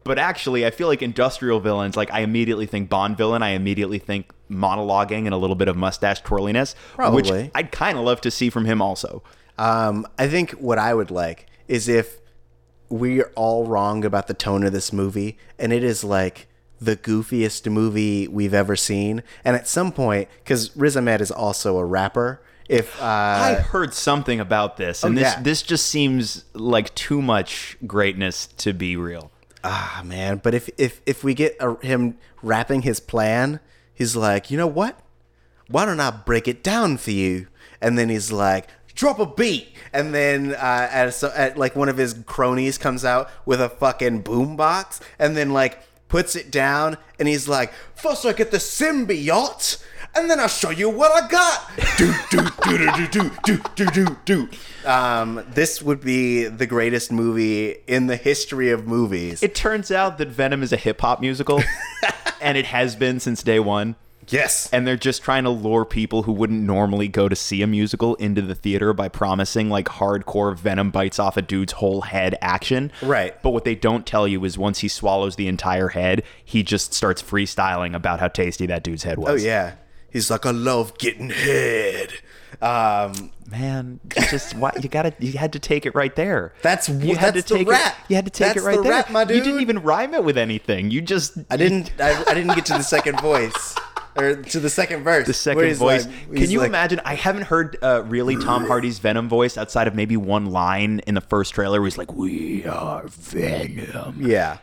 but actually, I feel like industrial villains, like I immediately think Bond villain, I immediately think monologuing and a little bit of mustache twirliness, which I'd kind of love to see from him also. Um, I think what I would like is if we're all wrong about the tone of this movie, and it is like the goofiest movie we've ever seen. And at some point, because Riz Ahmed is also a rapper, if uh, I heard something about this, and Oh, this yeah. this just seems like too much greatness to be real. ah man, but if if if we get a, him rapping his plan, he's like, you know what? Why don't I break it down for you? And then he's like, drop a beat. And then uh, at, so, at like one of his cronies comes out with a fucking boombox, and then like puts it down, and he's like, first I get the symbiote. And then I'll show you what I got. do do do do do do do do do. Um, this would be the greatest movie in the history of movies. It turns out that Venom is a hip hop musical, and it has been since day one. Yes. and they're just trying to lure people who wouldn't normally go to see a musical into the theater by promising like hardcore venom bites off a dude's whole head action. Right. But what they don't tell you is once he swallows the entire head, he just starts freestyling about how tasty that dude's head was. Oh yeah. He's like, I love getting head. Um, Man, you just why you gotta you had to take it right there. That's you had that's to the take rap. it. You had to take That's it right the there. rap, my You didn't even rhyme it with anything. You just I didn't. I, I didn't get to the second voice or to the second verse. the second voice. like- Can you like, imagine? I haven't heard uh, really Tom Hardy's Venom voice outside of maybe one line in the first trailer where he's like, "We are Venom." Yeah.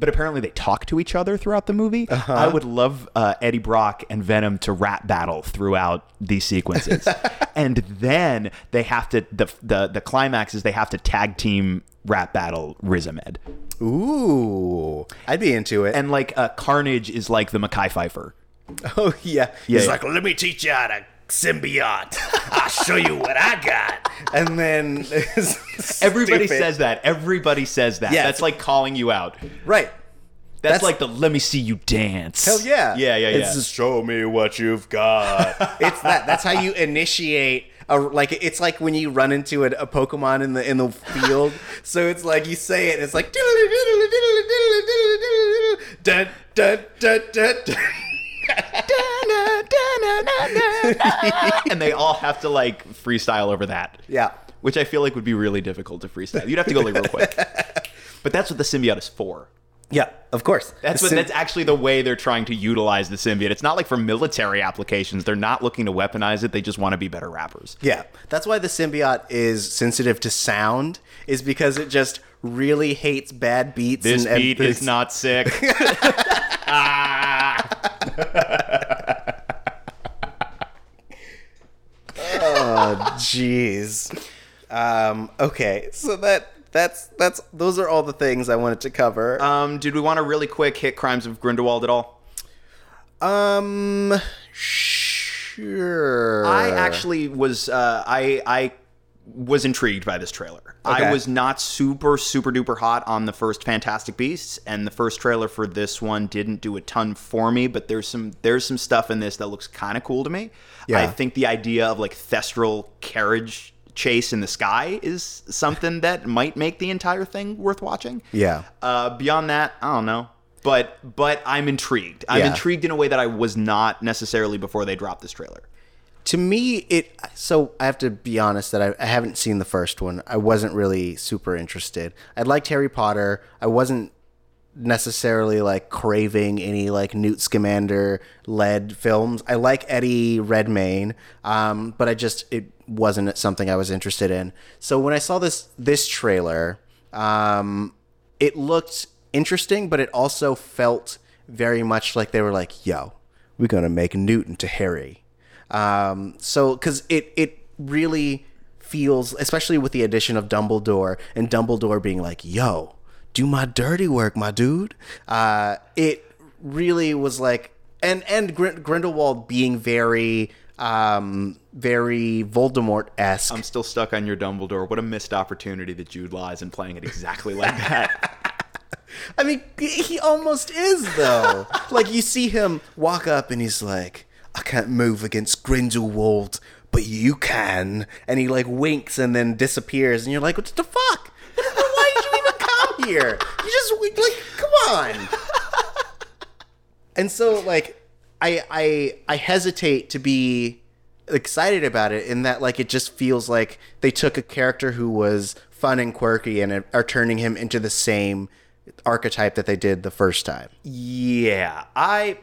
But apparently they talk to each other throughout the movie. Uh-huh. I would love uh, Eddie Brock and Venom to rap battle throughout these sequences, and then they have to the the the climax is they have to tag team rap battle Riz Ahmed. Ooh, I'd be into it. and like uh, Carnage is like the Mackay Pfeiffer. oh yeah, Yeah, he's yeah. like, Let me teach you how to symbiote. I'll show you what I got. and then Everybody Stupid. says that. Everybody says that. Yeah. That's like calling you out. right. That's, That's- like the let me see you dance. Hell yeah. Yeah, yeah, yeah. It's just Show me what you've got. it's that. That's how you initiate. A, like it's like when you run into a, a Pokemon in the in the field. so it's like you say it. And it's like dun dun dun dun. dun. And they all have to like freestyle over that. Yeah. Which I feel like would be really difficult to freestyle. You'd have to go like real quick. But that's what the symbiote is for. Yeah, of course. That's what that's actually the way they're trying to utilize the symbiote. It's not like for military applications. They're not looking to weaponize it. They just want to be better rappers. Yeah, that's why the symbiote is sensitive to sound, is because it just really hates bad beats. This and, and beat is not sick. Ah. Oh, jeez. Um, okay, so that that's that's those are all the things I wanted to cover. um, did we want to really quick hit Crimes of Grindelwald at all? Um, sure. I actually was uh, I I was intrigued by this trailer. I was not super super duper hot on the first Fantastic Beasts, and the first trailer for this one didn't do a ton for me. But there's some there's some stuff in this that looks kind of cool to me. Yeah. I think the idea of like thestral carriage chase in the sky is something that might make the entire thing worth watching. Yeah. Uh, beyond that, I don't know. But but I'm intrigued. I'm Yeah. intrigued in a way that I was not necessarily before they dropped this trailer. To me it so i have to be honest that I, I haven't seen the first one. I wasn't really super interested. I liked harry potter. I wasn't necessarily like craving any like newt scamander led films. I like eddie redmayne um, but i just it wasn't something i was interested in. So when i saw this this trailer um, it looked interesting, but it also felt very much like they were like, "Yo, we're gonna make Newton to Harry." Um, so because it it really feels, especially with the addition of Dumbledore and Dumbledore being like, "Yo, do my dirty work, my dude." Uh, it really was like, and and Gr- Grindelwald being very um very Voldemort esque. I'm still stuck on your Dumbledore. What a missed opportunity that Jude Law isn't playing it exactly like that. I mean, he almost is though. like you see him walk up and he's like, "I can't move against Grindelwald, but you can." And he like winks and then disappears, and you're like, "What the fuck? Why did you even come here? You just like, come on." and so like, I I I hesitate to be excited about it in that like it just feels like they took a character who was fun and quirky and are turning him into the same archetype that they did the first time. Yeah, I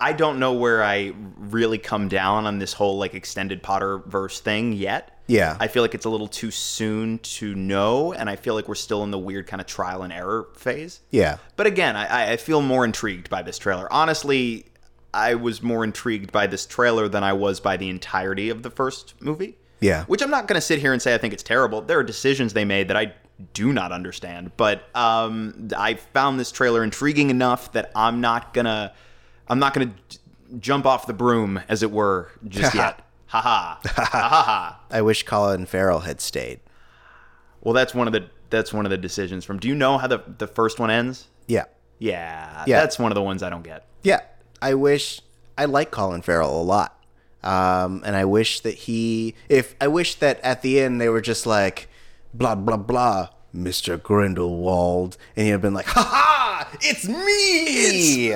I don't know where I really come down on this whole like extended Potter verse thing yet. Yeah. I feel like it's a little too soon to know, and I feel like we're still in the weird kind of trial and error phase. Yeah. But again, I, I feel more intrigued by this trailer. Honestly, I was more intrigued by this trailer than I was by the entirety of the first movie. Yeah. Which I'm not going to sit here and say I think it's terrible. There are decisions they made that I do not understand, but um, I found this trailer intriguing enough that I'm not gonna, I'm not gonna j- jump off the broom, as it were, just yet. Ha ha. Ha ha ha. I wish Colin Farrell had stayed. Well, that's one of the that's one of the decisions from. Do you know how the the first one ends? Yeah. Yeah, Yeah. that's one of the ones I don't get. Yeah. I wish I like Colin Farrell a lot. Um, and I wish that he if I wish that at the end they were just like blah blah blah Mr. Grindelwald and he'd have been like ha ha it's me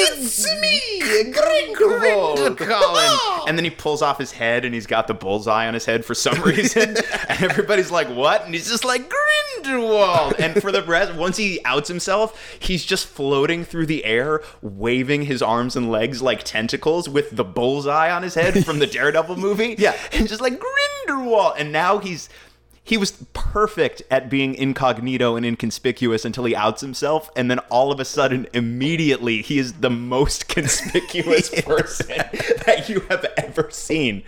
it's, me Grindelwald Colin. Oh! And then he pulls off his head and he's got the bullseye on his head for some reason. and everybody's like, what? And he's just like, Grindelwald. And for the rest, once he outs himself, he's just floating through the air, waving his arms and legs like tentacles with the bullseye on his head from the Daredevil movie. Yeah. And just like, Grindelwald. And now he's. He was perfect at being incognito and inconspicuous until he outs himself, and then all of a sudden, immediately, he is the most conspicuous person that you have ever seen,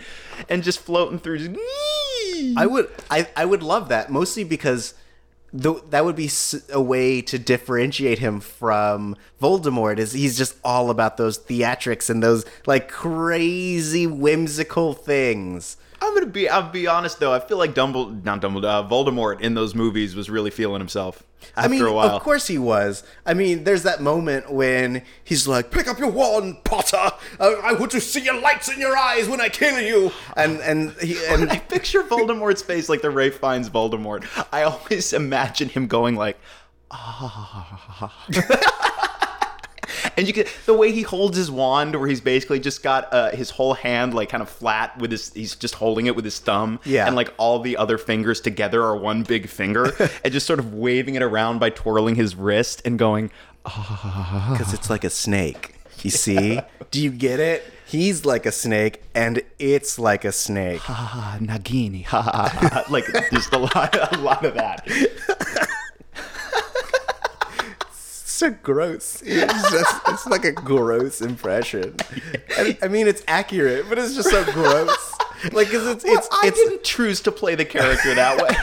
and just floating through. Just, I would I, I would love that mostly because the, that would be a way to differentiate him from Voldemort is he's just all about those theatrics and those like crazy whimsical things. I'm gonna be. I'll be honest though. I feel like Dumbledore, not Dumbledore, uh, Voldemort in those movies was really feeling himself after I mean, a while. of course he was. I mean, there's that moment when he's like, "Pick up your wand, Potter. Uh, I want to see your lights in your eyes when I kill you." And and he and I picture Voldemort's face like the Ralph Fiennes Voldemort. I always imagine him going like, ah. and you can the way he holds his wand, where he's basically just got uh, his whole hand like kind of flat with his, he's just holding it with his thumb, Yeah. and like all the other fingers together are one big finger, and just sort of waving it around by twirling his wrist and going, because it's like a snake. You see? Do you get it? He's like a snake, and it's like a snake. ah, Nagini, ha ha, ha. like just a lot, a lot of that. So gross. It's just it's like a gross impression. I, I mean, it's accurate, but it's just so gross. Like, cause it's it's I it's didn't choose to play the character that way.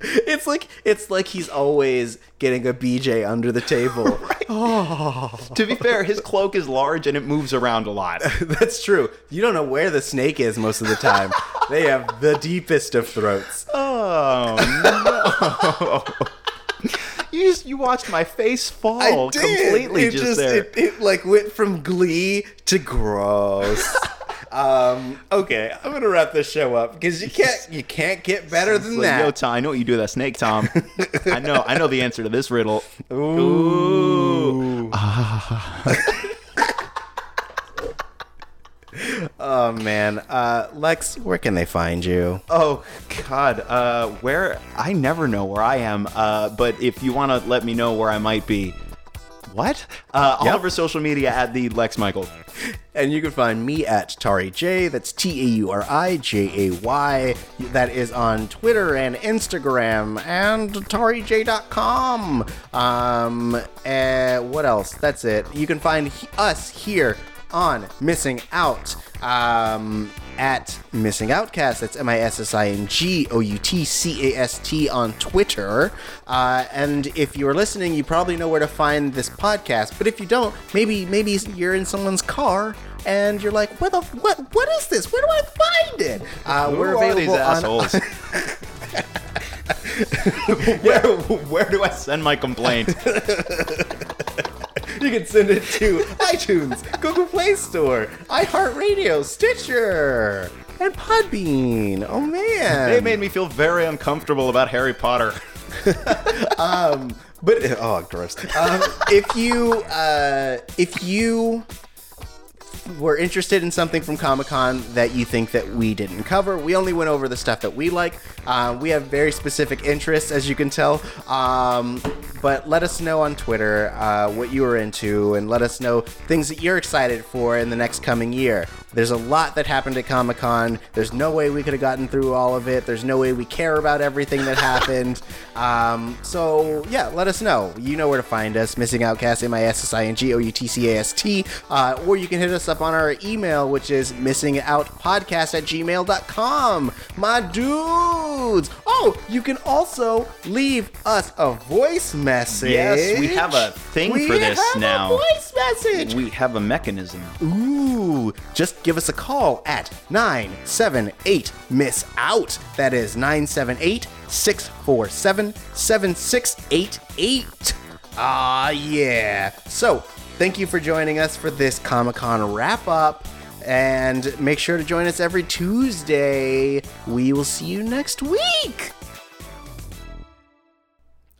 it's like it's like he's always getting a BJ under the table. Oh, to be fair, his cloak is large and it moves around a lot. That's true. You don't know where the snake is most of the time. they have the deepest of throats. Oh no! You just you watched my face fall completely it just, there. It, it like went from glee to gross. um, okay, I'm gonna wrap this show up because you can't you can't get better than Like, Yo, that. Tom, I know what you do with that snake, Tom. I know, I know the answer to this riddle. Ooh. oh man, uh, Lex, where can they find you? Oh God, uh, where I never know where I am. Uh, but if you want to let me know where I might be, What? Uh, all Yep. over social media at the Lex Michael. And you can find me at TauriJay. That's T A U R I J A Y. That is on Twitter and Instagram and TauriJay.com. Um, uh, what else? That's it. You can find he- us here on Missing Out. Um, at Missing Outcast. That's M I S S I N G O U T C A S T on Twitter. Uh, and if you're listening, you probably know where to find this podcast. But if you don't, maybe maybe you're in someone's car and you're like, "What the what? What is this? Where do I find it?" Uh, we're Who are these available on. assholes? where, where do I send my complaint? You can send it to iTunes, Google Play Store, iHeartRadio, Stitcher, and Podbean. Oh man! They made me feel very uncomfortable about Harry Potter. um, But oh, gross. Um, if you uh, if you were interested in something from Comic Con that you think that we didn't cover, we only went over the stuff that we like. Uh, we have very specific interests, as you can tell. Um, but let us know on Twitter uh, what you are into, and let us know things that you're excited for in the next coming year. There's a lot that happened at Comic Con. There's no way we could have gotten through all of it. There's no way we care about everything that happened. Um, so yeah, let us know. You know where to find us. Missing Outcast, M I S S I N G O U T C A S T. Uh, or you can hit us up on our email, which is missingoutpodcast at gmail.com. My dudes. Oh, you can also leave us a voice message. Yes, we have a thing We for this have a now. voice message. We have a mechanism. Ooh, just give us a call at 978 Miss Out. That is 978 647 7688. Ah, yeah. So, thank you for joining us for this Comic Con wrap up. And make sure to join us every Tuesday. We will see you next week.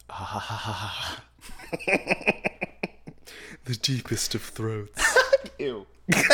Ah. the deepest of throats. Ew.